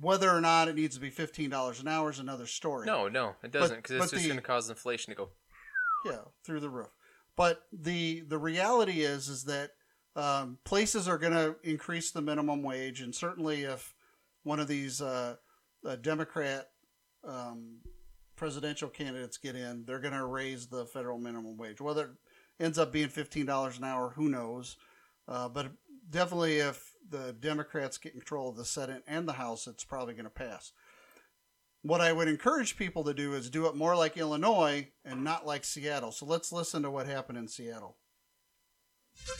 Whether or not it needs to be $15 an hour is another story. No, no, it doesn't because it's just going to cause inflation to go. yeah through the roof but the the reality is is that um, places are going to increase the minimum wage, and certainly if one of these uh, uh, Democrat um, presidential candidates get in, they're going to raise the federal minimum wage. Whether it ends up being fifteen dollars an hour, who knows? Uh, but definitely, if the Democrats get control of the Senate and the House, it's probably going to pass. What I would encourage people to do is do it more like Illinois and not like Seattle. So let's listen to what happened in Seattle.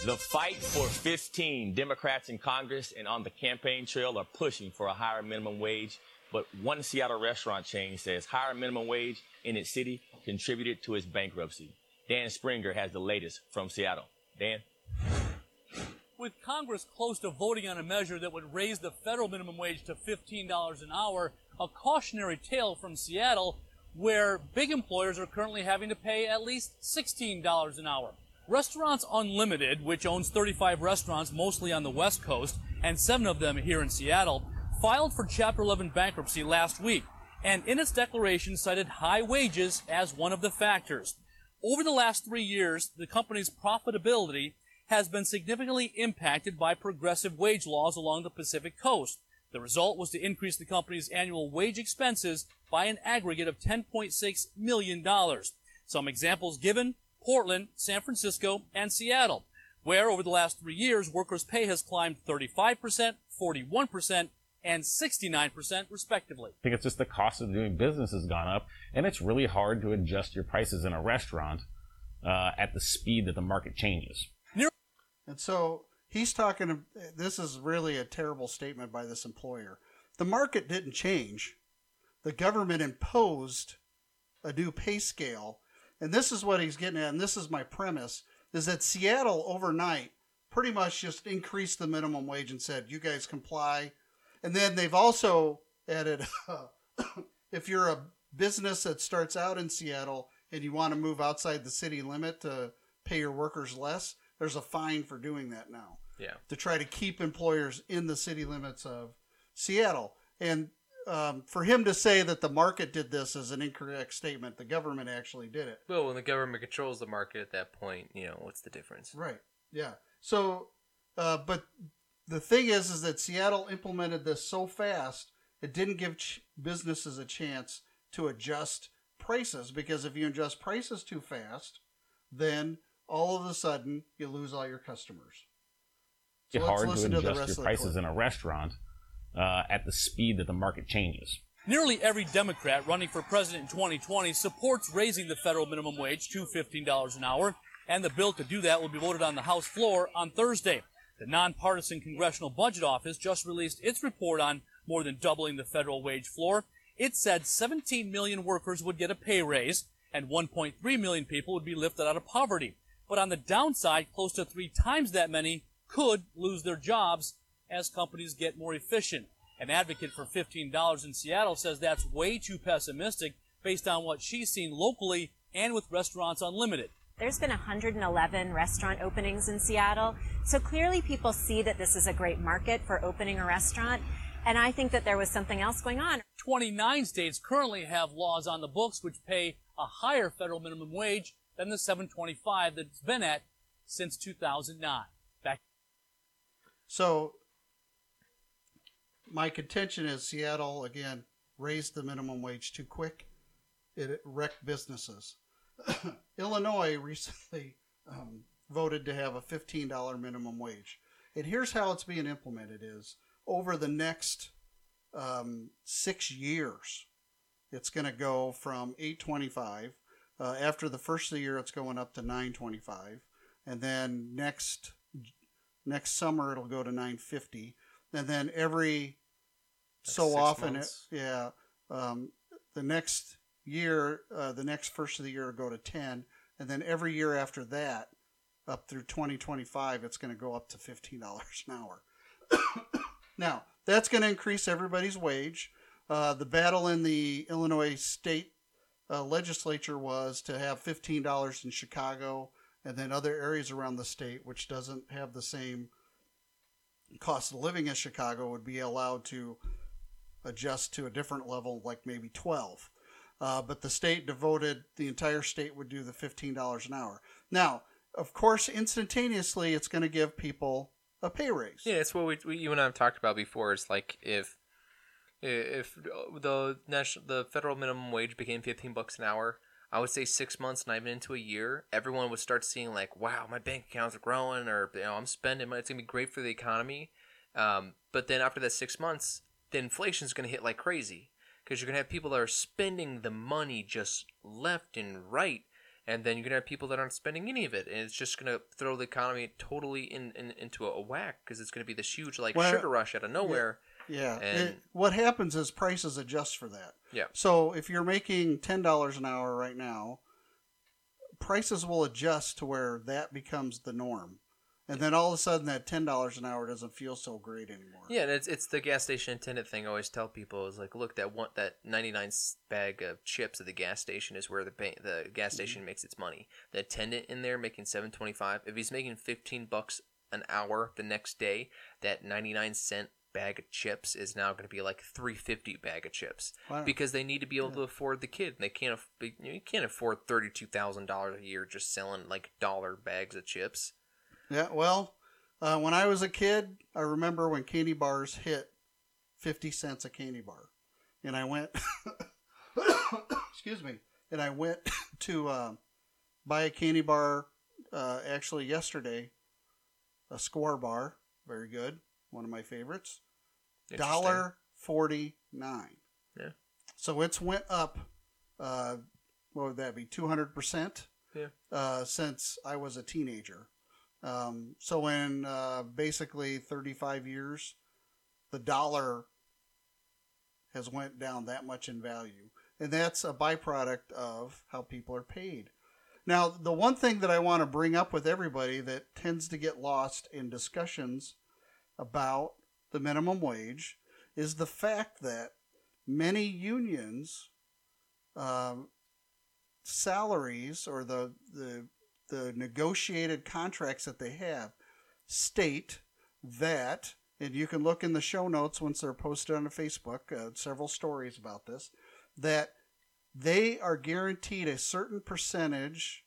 The fight for 15 Democrats in Congress and on the campaign trail are pushing for a higher minimum wage. But one Seattle restaurant chain says higher minimum wage in its city contributed to its bankruptcy. Dan Springer has the latest from Seattle. Dan? With Congress close to voting on a measure that would raise the federal minimum wage to $15 an hour, a cautionary tale from Seattle where big employers are currently having to pay at least $16 an hour. Restaurants Unlimited, which owns 35 restaurants mostly on the West Coast and seven of them here in Seattle, filed for Chapter 11 bankruptcy last week and in its declaration cited high wages as one of the factors. Over the last three years, the company's profitability has been significantly impacted by progressive wage laws along the Pacific coast. The result was to increase the company's annual wage expenses by an aggregate of $10.6 million. Some examples given Portland, San Francisco, and Seattle, where over the last three years, workers' pay has climbed 35%, 41%, and 69% respectively. I think it's just the cost of doing business has gone up, and it's really hard to adjust your prices in a restaurant uh, at the speed that the market changes. And so he's talking, this is really a terrible statement by this employer. The market didn't change, the government imposed a new pay scale. And this is what he's getting at, and this is my premise, is that Seattle overnight pretty much just increased the minimum wage and said, you guys comply. And then they've also added, *coughs* if you're a business that starts out in Seattle and you want to move outside the city limit to pay your workers less, there's a fine for doing that now. Yeah. To try to keep employers in the city limits of Seattle. And um, for him to say that the market did this is an incorrect statement. The government actually did it. Well, when the government controls the market at that point, you know, what's the difference? Right. Yeah. So, uh, but the thing is, is that Seattle implemented this so fast, it didn't give ch- businesses a chance to adjust prices because if you adjust prices too fast, then all of a sudden you lose all your customers. So It's let's hard to listen to the adjust your prices in a restaurant uh, at the speed that the market changes. Nearly every Democrat running for president in 2020 supports raising the federal minimum wage to $15 an hour, and the bill to do that will be voted on the House floor on Thursday. The nonpartisan Congressional Budget Office just released its report on more than doubling the federal wage floor. It said 17 million workers would get a pay raise, and 1.3 million people would be lifted out of poverty. But on the downside, close to three times that many could lose their jobs as companies get more efficient. An advocate for $15 in Seattle says that's way too pessimistic based on what she's seen locally and with Restaurants Unlimited. There's been 111 restaurant openings in Seattle. So clearly people see that this is a great market for opening a restaurant. And I think that there was something else going on. 29 states currently have laws on the books which pay a higher federal minimum wage than the 725 that it's been at since 2009. Back So my contention is Seattle again raised the minimum wage too quick. It wrecked businesses. *coughs* Illinois recently um, voted to have a $15 minimum wage. And here's how it's being implemented is over the next um, six years, it's going to go from 825. Uh, after the first of the year, it's going up to 925. And then next next summer, it'll go to 950. And then every so often, it, yeah, um, the next year, uh, the next first of the year will go to 10. And then every year after that, up through 2025, it's going to go up to $15 an hour. now, that's going to increase everybody's wage. Uh, the battle in the Illinois state uh, legislature was to have $15 in Chicago and then other areas around the state, which doesn't have the same cost of living as Chicago, would be allowed to adjust to a different level, like maybe 12. Uh, but the state devoted, the entire state would do the $15 an hour. Now, of course, instantaneously, it's going to give people a pay raise. Yeah, it's what we, we you and I have talked about before. It's like if if the national the federal minimum wage became fifteen bucks an hour, I would say six months, not even into a year, everyone would start seeing like, wow, my bank accounts are growing, or you know, I'm spending money. It's gonna be great for the economy. Um, but then after that six months, the inflation's gonna hit like crazy because you're gonna have people that are spending the money just left and right. And then you're gonna have people that aren't spending any of it, and it's just gonna throw the economy totally in, in into a whack because it's gonna be this huge like Well, sugar rush out of nowhere. Yeah. And- It- what happens is prices adjust for that. Yeah. So if you're making ten dollars an hour right now, prices will adjust to where that becomes the norm, and then all of a sudden that ten dollars an hour doesn't feel so great anymore. Yeah, and it's it's the gas station attendant thing. I always tell people is like, look, that one that ninety nine bag of chips at the gas station is where the ba- the gas mm-hmm. station makes its money. The attendant in there making seven twenty five. If he's making fifteen bucks an hour the next day, that ninety nine cent bag of chips is now going to be like three fifty bag of chips Wow. because they need to be able to afford the kid. They can't aff- you, can't afford thirty two thousand dollars a year just selling like dollar bags of chips. Yeah, well, uh, when I was a kid, I remember when candy bars hit 50 cents a candy bar. And I went, *coughs* excuse me, and I went *coughs* to uh, buy a candy bar uh, actually yesterday, a Skor bar, very good, one of my favorites. Dollar forty nine. Yeah. So it's went up. Uh, what would that be? Two hundred percent. Yeah. Uh, since I was a teenager. Um, so in uh, basically thirty five years, the dollar has went down that much in value, and that's a byproduct of how people are paid. Now, the one thing that I want to bring up with everybody that tends to get lost in discussions about the minimum wage is the fact that many unions um, salaries or the, the the negotiated contracts that they have state that and you can look in the show notes once they're posted on Facebook uh, several stories about this that they are guaranteed a certain percentage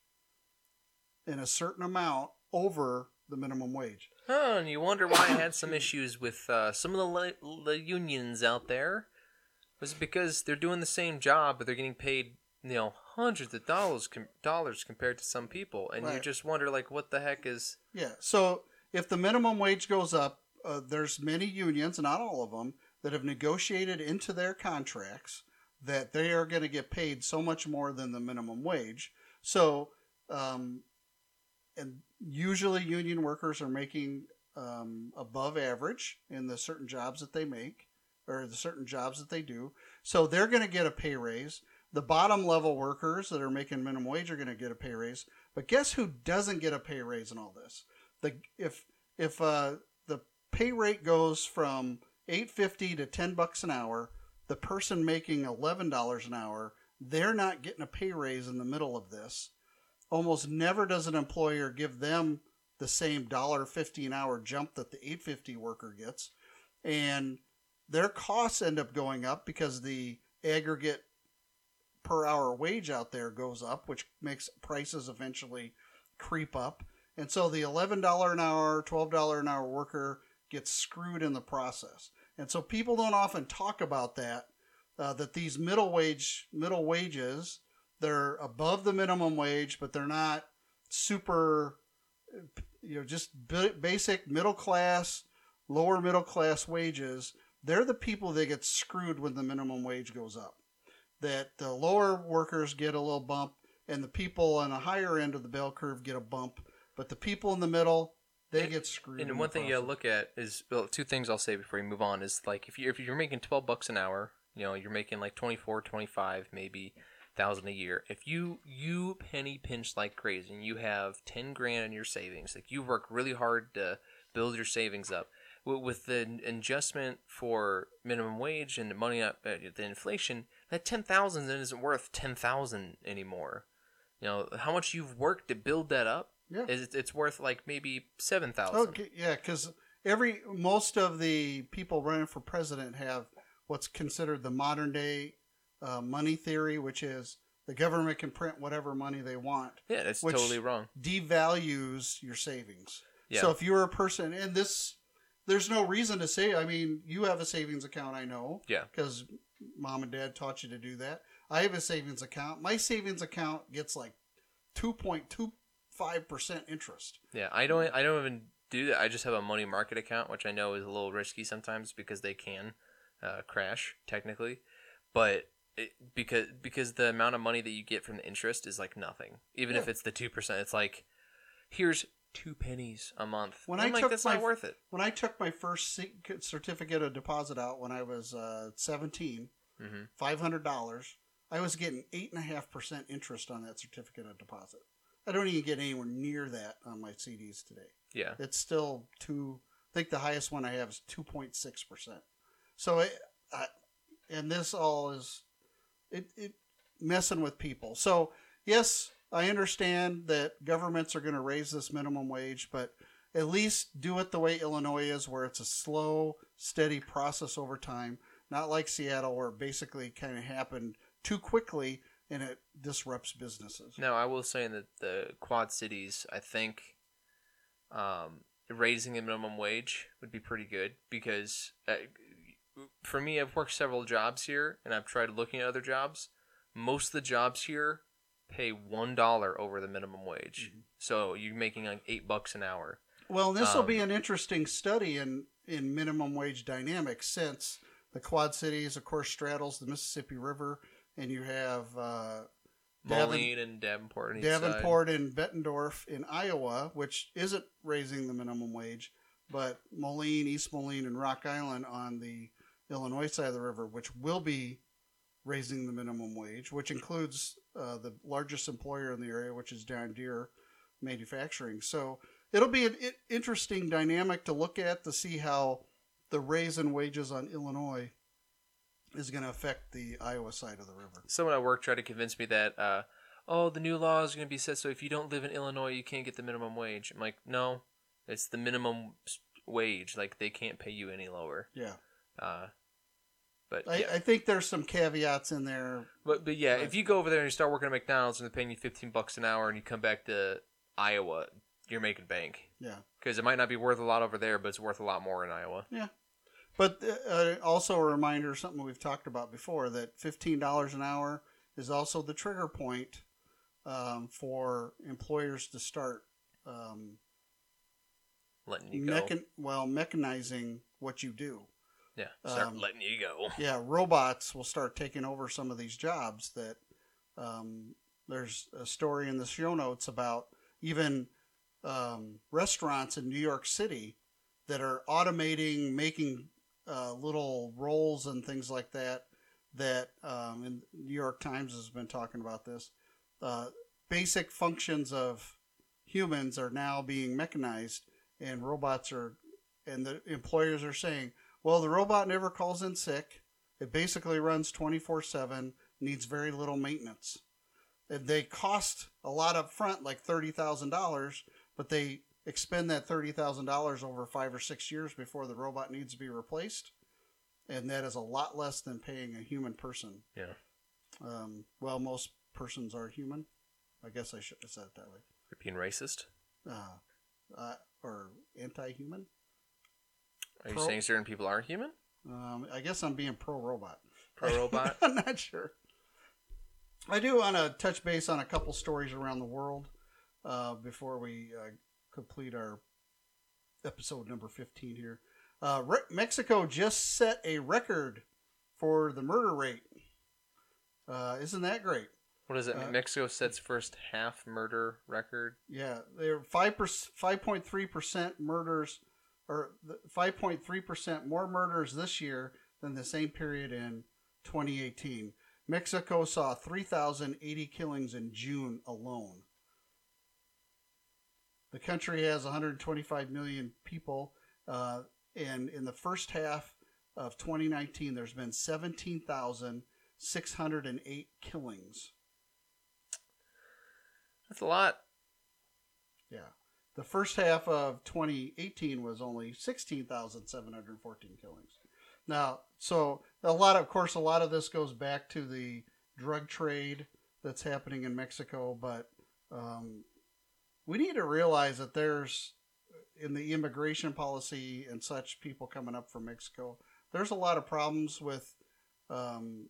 in a certain amount over the minimum wage Oh, and you wonder why I had some issues with uh, some of the, the unions out there. Was it because they're doing the same job, but they're getting paid, you know, hundreds of dollars com- dollars compared to some people, and you Right. just wonder, like, what the heck is? Yeah. So if the minimum wage goes up, uh, there's many unions, not all of them, that have negotiated into their contracts that they are going to get paid so much more than the minimum wage. So, um, and usually union workers are making um, above average in the certain jobs that they make or the certain jobs that they do. So they're going to get a pay raise. The bottom level workers that are making minimum wage are going to get a pay raise. But guess who doesn't get a pay raise in all this? The if if uh, the pay rate goes from eight fifty to ten bucks an hour, the person making eleven dollars an hour, they're not getting a pay raise in the middle of this. Almost never does an employer give them the same dollar fifty an hour jump that the eight fifty worker gets, and their costs end up going up because the aggregate per hour wage out there goes up, which makes prices eventually creep up. And so the $11 an hour, $12 an hour worker gets screwed in the process. And so people don't often talk about that, uh, that these middle wage, middle wages, they're above the minimum wage, but they're not super, you know, just basic middle class, lower middle class wages. They're the people that get screwed when the minimum wage goes up that the lower workers get a little bump and the people on the higher end of the bell curve get a bump, but the people in the middle they get screwed. And one thing you gotta look at is well, two things I'll say before you move on is like if you if you're making twelve bucks an hour, you know you're making like 24, 25, maybe thousand a year. If you you penny pinch like crazy and you have ten grand in your savings, like you work really hard to build your savings up. With- the adjustment for minimum wage and the money up, uh, the inflation, that ten thousand then isn't worth ten thousand anymore. You know how much you've worked to build that up. Yeah. is it's worth like maybe seven thousand. Okay, yeah, because every most of the people running for president have what's considered the modern day uh, money theory, which is the government can print whatever money they want. Yeah, that's totally wrong. Devalues your savings. Yeah. So if you're a person, and this, there's no reason to say. I mean, you have a savings account, I know. Yeah. Because mom and dad taught you to do that. I have a savings account. My savings account gets like two point two five percent interest. Yeah, I don't. I don't even do that. I just have a money market account, which I know is a little risky sometimes because they can uh, crash technically, but it, because because the amount of money that you get from the interest is like nothing. Even if it's the two percent, it's like here's two pennies a month. When I'm I like, took that's my not worth it. when I took my first certificate of deposit out when I was uh, 17, Mhm. five hundred dollars, I was getting eight and a half percent interest on that certificate of deposit. I don't even get anywhere near that on my CDs today. Yeah. it's still two. I think the highest one I have is two point six percent. So it, I, and this all is it, it messing with people. So yes, I understand that governments are going to raise this minimum wage, but at least do it the way Illinois is, where it's a slow, steady process over time, not like Seattle, where it basically kind of happened too quickly and it disrupts businesses. No, I will say that the Quad Cities, I think, um, raising the minimum wage would be pretty good because uh, for me, I've worked several jobs here and I've tried looking at other jobs. Most of the jobs here pay one dollar over the minimum wage, so you're making like eight bucks an hour. Well, this will Um, be an interesting study in, in minimum wage dynamics since the Quad Cities, of course, straddles the Mississippi River, and you have uh, Davin- Moline and Davenport. side. Davenport and Bettendorf in Iowa, which isn't raising the minimum wage, but Moline, East Moline, and Rock Island on the Illinois side of the river, which will be raising the minimum wage, which includes uh, the largest employer in the area, which is John Deere Manufacturing. So it'll be an interesting dynamic to look at to see how the raise in wages on Illinois is going to affect the Iowa side of the river. Someone at work tried to convince me that, uh, oh, the new law is going to be set so if you don't live in Illinois, you can't get the minimum wage. I'm like, no, it's the minimum wage. Like they can't pay you any lower. Yeah. Uh, but I, yeah. I think there's some caveats in there. But but yeah, if you go over there and you start working at McDonald's and they're paying you fifteen bucks an hour, and you come back to Iowa, you're making bank. Yeah. Because it might not be worth a lot over there, but it's worth a lot more in Iowa. Yeah. But uh, also a reminder, something we've talked about before, that fifteen dollars an hour is also the trigger point um, for employers to start um, Letting you go. well mechanizing what you do. Yeah, start Um, letting you go. *laughs* Yeah, robots will start taking over some of these jobs. That um, there's a story in the show notes about even um, restaurants in New York City that are automating, making uh, little rolls and things like that. That um, and New York Times has been talking about this. Uh, basic functions of humans are now being mechanized, and robots are, and the employers are saying, well, the robot never calls in sick. It basically runs 24 7, needs very little maintenance. And they cost a lot up front, like $30,000, but they expend that $30,000 over five or six years before the robot needs to be replaced. And that is a lot less than paying a human person. Yeah. Um, well, most persons are human. I guess I should have said it that way. You're being racist. Uh, uh, or anti human. Are you Pro- saying certain people aren't human? Um, I guess I'm being pro robot. Pro *laughs* robot? I'm not sure. I do want to touch base on a couple stories around the world uh, before we uh, complete our episode number 15 here. Uh, Re- Mexico just set a record for the murder rate. Uh, isn't that great? What is it? Uh, Mexico sets first half murder record. Yeah, they're five five point three percent murders, or five point three percent more murders this year than the same period in 2018. Mexico saw 3,080 killings in June alone. The country has 125 million people, uh, and in the first half of 2019, there's been 17,608 killings. That's a lot. Yeah. The first half of 2018 was only 16,714 killings. Now, so a lot of, of course, a lot of this goes back to the drug trade that's happening in Mexico, but um, we need to realize that there's in the immigration policy and such people coming up from Mexico. There's a lot of problems with um,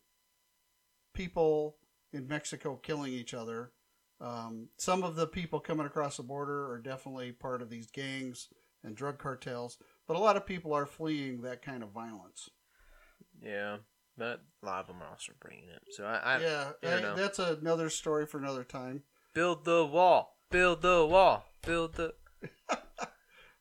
people in Mexico killing each other. Um, some of the people coming across the border are definitely part of these gangs and drug cartels, but a lot of people are fleeing that kind of violence. Yeah, but a lot of them are also bringing it. So I, I yeah, I don't I- know. that's another story for another time. Build the wall. Build the wall. Build the. *laughs*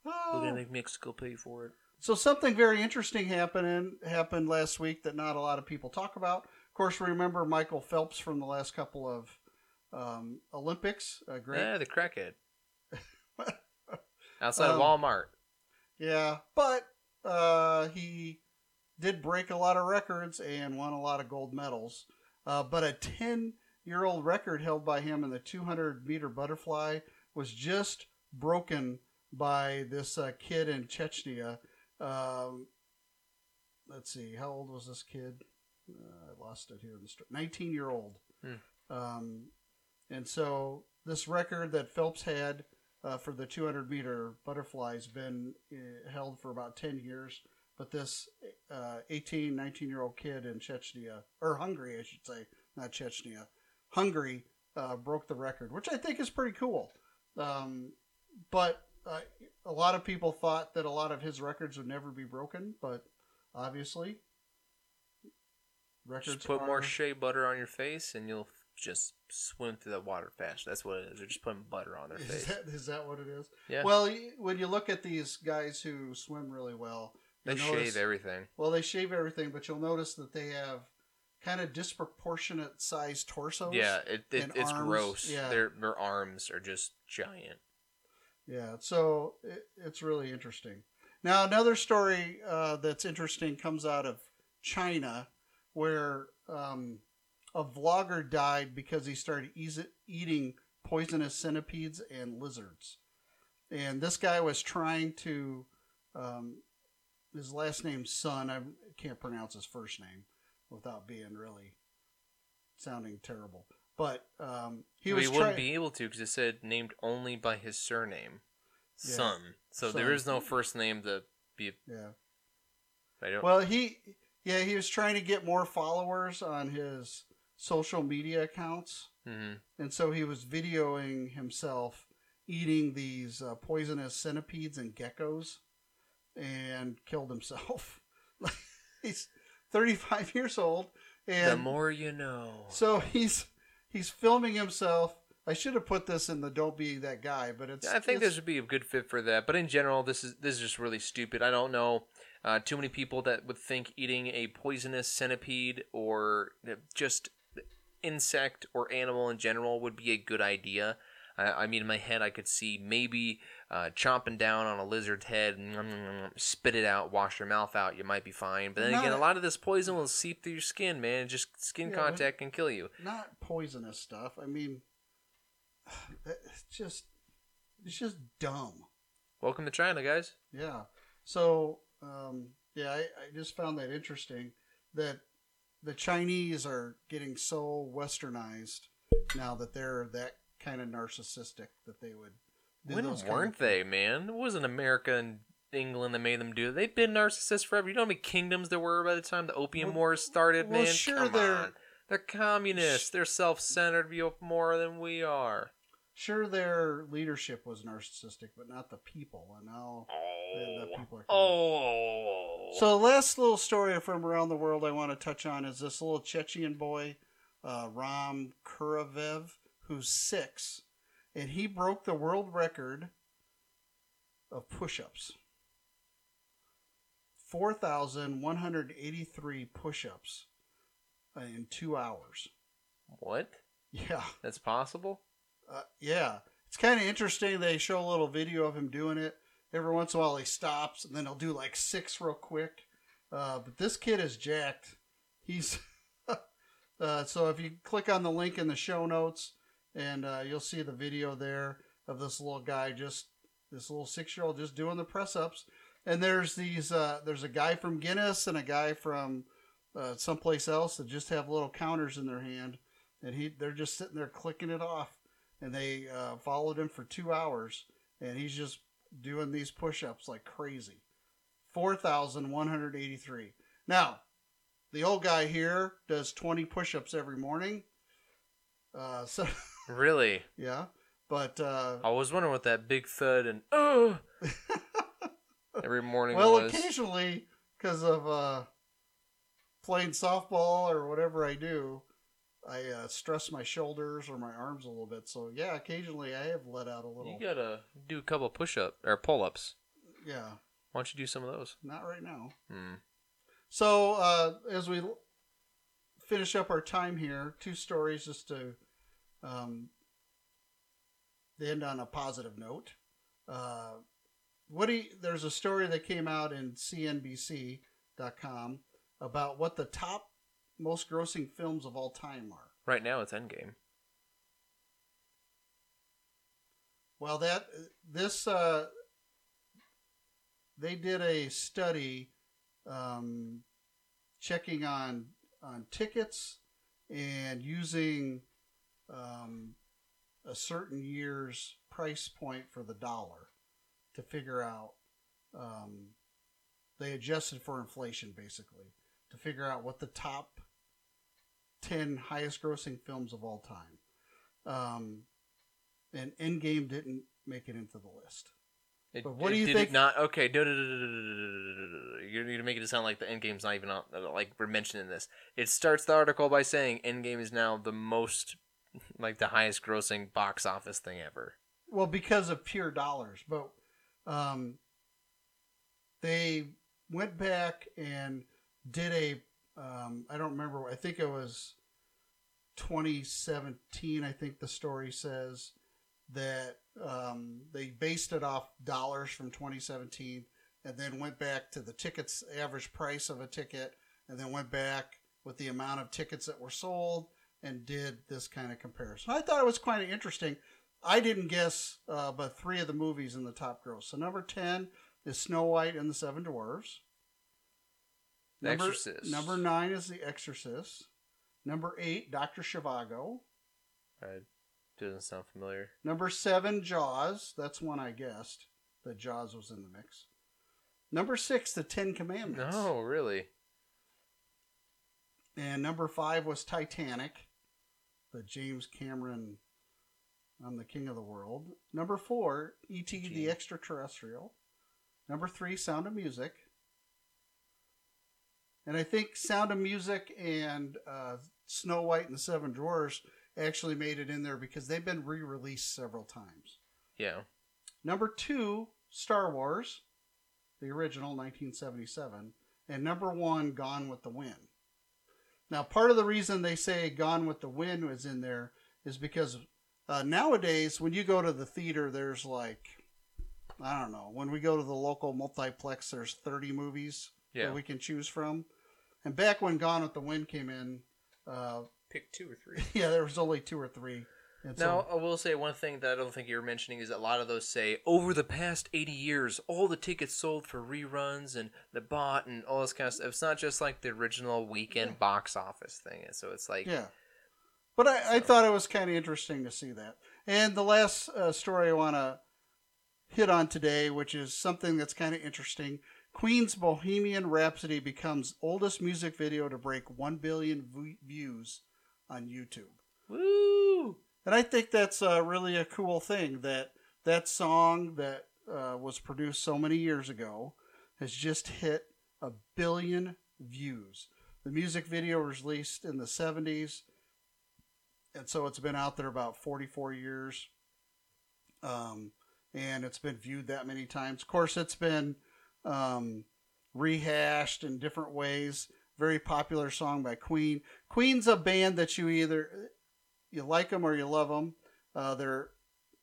We're gonna make Mexico pay for it. So something very interesting happened happened last week that not a lot of people talk about. Of course, remember Michael Phelps from the last couple of um, Olympics. Uh, great. Yeah, the crackhead. *laughs* Outside Um, of Walmart. Yeah, but uh, he did break a lot of records and won a lot of gold medals. Uh, but a 10 year old record held by him in the 200 meter butterfly was just broken by this uh, kid in Chechnya. Um, let's see, how old was this kid? Uh, I lost it here in the story. 19 year old. Hmm. Um, and so this record that Phelps had uh, for the 200 meter butterfly has been uh, held for about 10 years. But this uh, 18, 19 year old kid in Chechnya, or Hungary, I should say, not Chechnya, Hungary, uh, broke the record, which I think is pretty cool. Um, but uh, a lot of people thought that a lot of his records would never be broken, but obviously, records Just put are, more shea butter on your face, and you'll just swim through that water fast. That's what it is. They're just putting butter on their Is face. that, is that what it is? Yeah. Well, when you look at these guys who swim really well, They you'll shave everything. Well, they shave everything, but you'll notice that they have kind of disproportionate sized torsos. Yeah, it, it it's arms. gross. Yeah, Their their arms are just giant. yeah. So it, it's really interesting. Now, another story uh, that's interesting comes out of China, where um, a vlogger died because he started eas- eating poisonous centipedes and lizards. And this guy was trying to, um, his last name's Sun. I can't pronounce his first name without being really sounding terrible. But um, he He, was wouldn't be able to because it said named only by his surname, Yeah. son. So Son. there is no first name to be. Yeah. I don't. Well, he yeah he was trying to get more followers on his social media accounts, Mhm. and so he was videoing himself eating these uh, poisonous centipedes and geckos, and killed himself. *laughs* he's 35 years old, and the more you know. so he's he's filming himself. I should have put this in the "Don't be that guy," but it's. I think it's, this would be a good fit for that. But in general, this is this is just really stupid. I don't know uh, too many people that would think eating a poisonous centipede or just insect or animal in general would be a good idea. I, I mean, in my head, I could see maybe uh, chomping down on a lizard's head, and spit it out, wash your mouth out. You might be fine. But then Not- again, a lot of this poison will seep through your skin, man. Just skin Yeah, contact can kill you. not poisonous stuff. I mean, *sighs* it's just it's just dumb. Welcome to China, guys. Yeah. So um, yeah, I, I just found that interesting that the Chinese are getting so westernized now that they're that kind of narcissistic that they would. When weren't they, man? It wasn't America and England that made them do it. They've been narcissists forever. You know how many kingdoms there were by the time the Opium Well- Wars started, well, man? sure, Come they're- on. They're communists. They're self-centered more than we are. Sure, their leadership was narcissistic, but not the people. And now the, the people are. Oh. So, the last little story from around the world I want to touch on is this little Chechen boy, uh, Ram Kuravev, who's six, and he broke the world record of push ups 4,183 push ups in two hours. What? Yeah. That's possible? Uh, yeah, it's kind of interesting. They show a little video of him doing it. Every once in a while, he stops and then he'll do like six real quick. Uh, but this kid is jacked. He's *laughs* uh, so if you click on the link in the show notes, and uh, you'll see the video there of this little guy, just this little six year old, just doing the press ups. And there's these. Uh, there's a guy from Guinness and a guy from uh, someplace else that just have little counters in their hand, and he they're just sitting there clicking it off, and they uh, followed him for two hours, and he's just doing these push-ups like crazy. Four thousand one hundred eighty-three. Now, the old guy here does twenty push-ups every morning. Uh, so *laughs* Really? yeah, but uh, I was wondering what that big thud and oh *laughs* every morning well, was. occasionally because of uh, playing softball or whatever I do, I uh, stress my shoulders or my arms a little bit. So yeah, occasionally I have let out a little. You gotta do a couple push up or pull ups. Yeah, Why don't you do some of those? not right now. Hmm. So uh, as we finish up our time here, two stories just to um, end on a positive note. Uh, what do you, there's a story that came out in CNBC.com about what the top most grossing films of all time are. Right now it's Endgame. Well, that this uh, they did a study um, checking on on tickets and using um, a certain year's price point for the dollar to figure out. Um, they adjusted for inflation basically to figure out what the top ten highest grossing films of all time. Um, and Endgame didn't make it into the list. It, but what it, do you think? not okay. You're going you need to make it sound like the Endgame's not even on. Like we're mentioning this. It starts the article by saying Endgame is now the most, like the highest grossing box office thing ever. Well, because of pure dollars, but um, they went back and did a um, I don't remember. I think it was 2017. I think the story says that um, they based it off dollars from 2017, and then went back to the tickets average price of a ticket, and then went back with the amount of tickets that were sold and did this kind of comparison. I thought it was quite interesting. I didn't guess, uh, but three of the movies in the top gross. So number ten is Snow White and the Seven Dwarfs. The Number, Exorcist. Number nine is The Exorcist. Number eight, Doctor Zhivago. Right. Doesn't sound familiar. Number seven, Jaws. That's one I guessed that Jaws was in the mix. Number six, The Ten Commandments. No, really. And number five was Titanic, the James Cameron I'm the King of the World. Number four, E.T. the Extraterrestrial. Number three, Sound of Music. And I think Sound of Music and uh, Snow White and the Seven Dwarfs actually made it in there because they've been re released several times. Yeah. Number two, Star Wars, the original, 1977. And number one, Gone with the Wind. Now, part of the reason they say Gone with the Wind was in there is because uh, nowadays, when you go to the theater, there's like, I don't know, when we go to the local multiplex, there's 30 movies Yeah. that we can choose from. And back when Gone with the Wind came in, uh, Pick two or three. *laughs* yeah, there was only two or three. And so- Now, I will say one thing that I don't think you were mentioning is that a lot of those say over the past 80 years, all the tickets sold for reruns and the bot and all this kind of stuff. It's not just like the original weekend box office thing. And So it's like, Yeah. But I, I thought it was kind of interesting to see that. And the last uh, story I want to hit on today, which is something that's kind of interesting Queen's Bohemian Rhapsody becomes oldest music video to break 1 billion views on YouTube. Woo! And I think that's uh, really a cool thing that that song that uh, was produced so many years ago has just hit a billion views. The music video was released in the 70s, and so it's been out there about 44 years. Um, and it's been viewed that many times. Of course, it's been um, rehashed in different ways. Very popular song by Queen. Queen's a band that you either you like them or you love them. Uh, their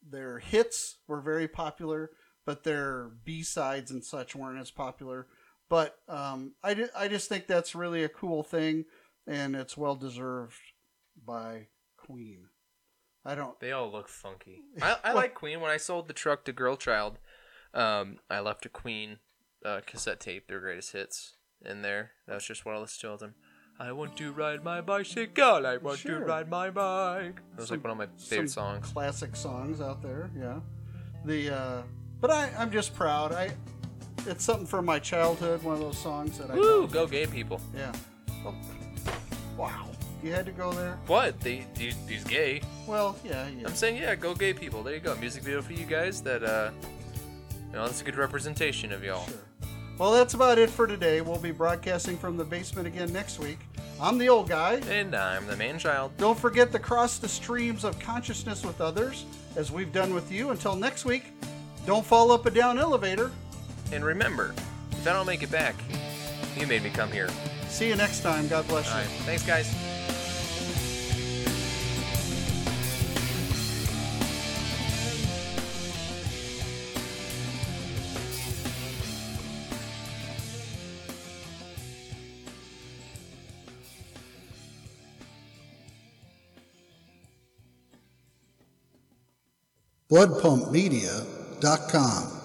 their hits were very popular, but their B sides and such weren't as popular. But um, I, I just think that's really a cool thing, and it's well deserved by Queen. I don't. They all look funky. *laughs* I, I like Queen. When I sold the truck to Girl Child, um, I left a Queen uh, cassette tape, their greatest hits, in there. That was just what I listened to all the time. I want to ride my bicycle. I want Sure. to ride my bike. That was like one of my favorite Some songs. Classic songs out there, yeah. The uh, but I, I'm just proud. I it's something from my childhood. One of those songs that I Woo, go gay people. Yeah. Oh, wow. You had to go there. What? They, he's, he's gay. Well, yeah, yeah. I'm saying, yeah, go gay people. There you go. Music video for you guys. That, uh, you know, that's a good representation of y'all. Well, that's about it for today. We'll be broadcasting from the basement again next week. I'm the old guy. And I'm the man child. Don't forget to cross the streams of consciousness with others, as we've done with you. Until next week, don't fall up a down elevator. And remember, if I don't make it back, you made me come here. See you next time. God bless you. All right. Thanks, guys. BloodPumpMedia.com.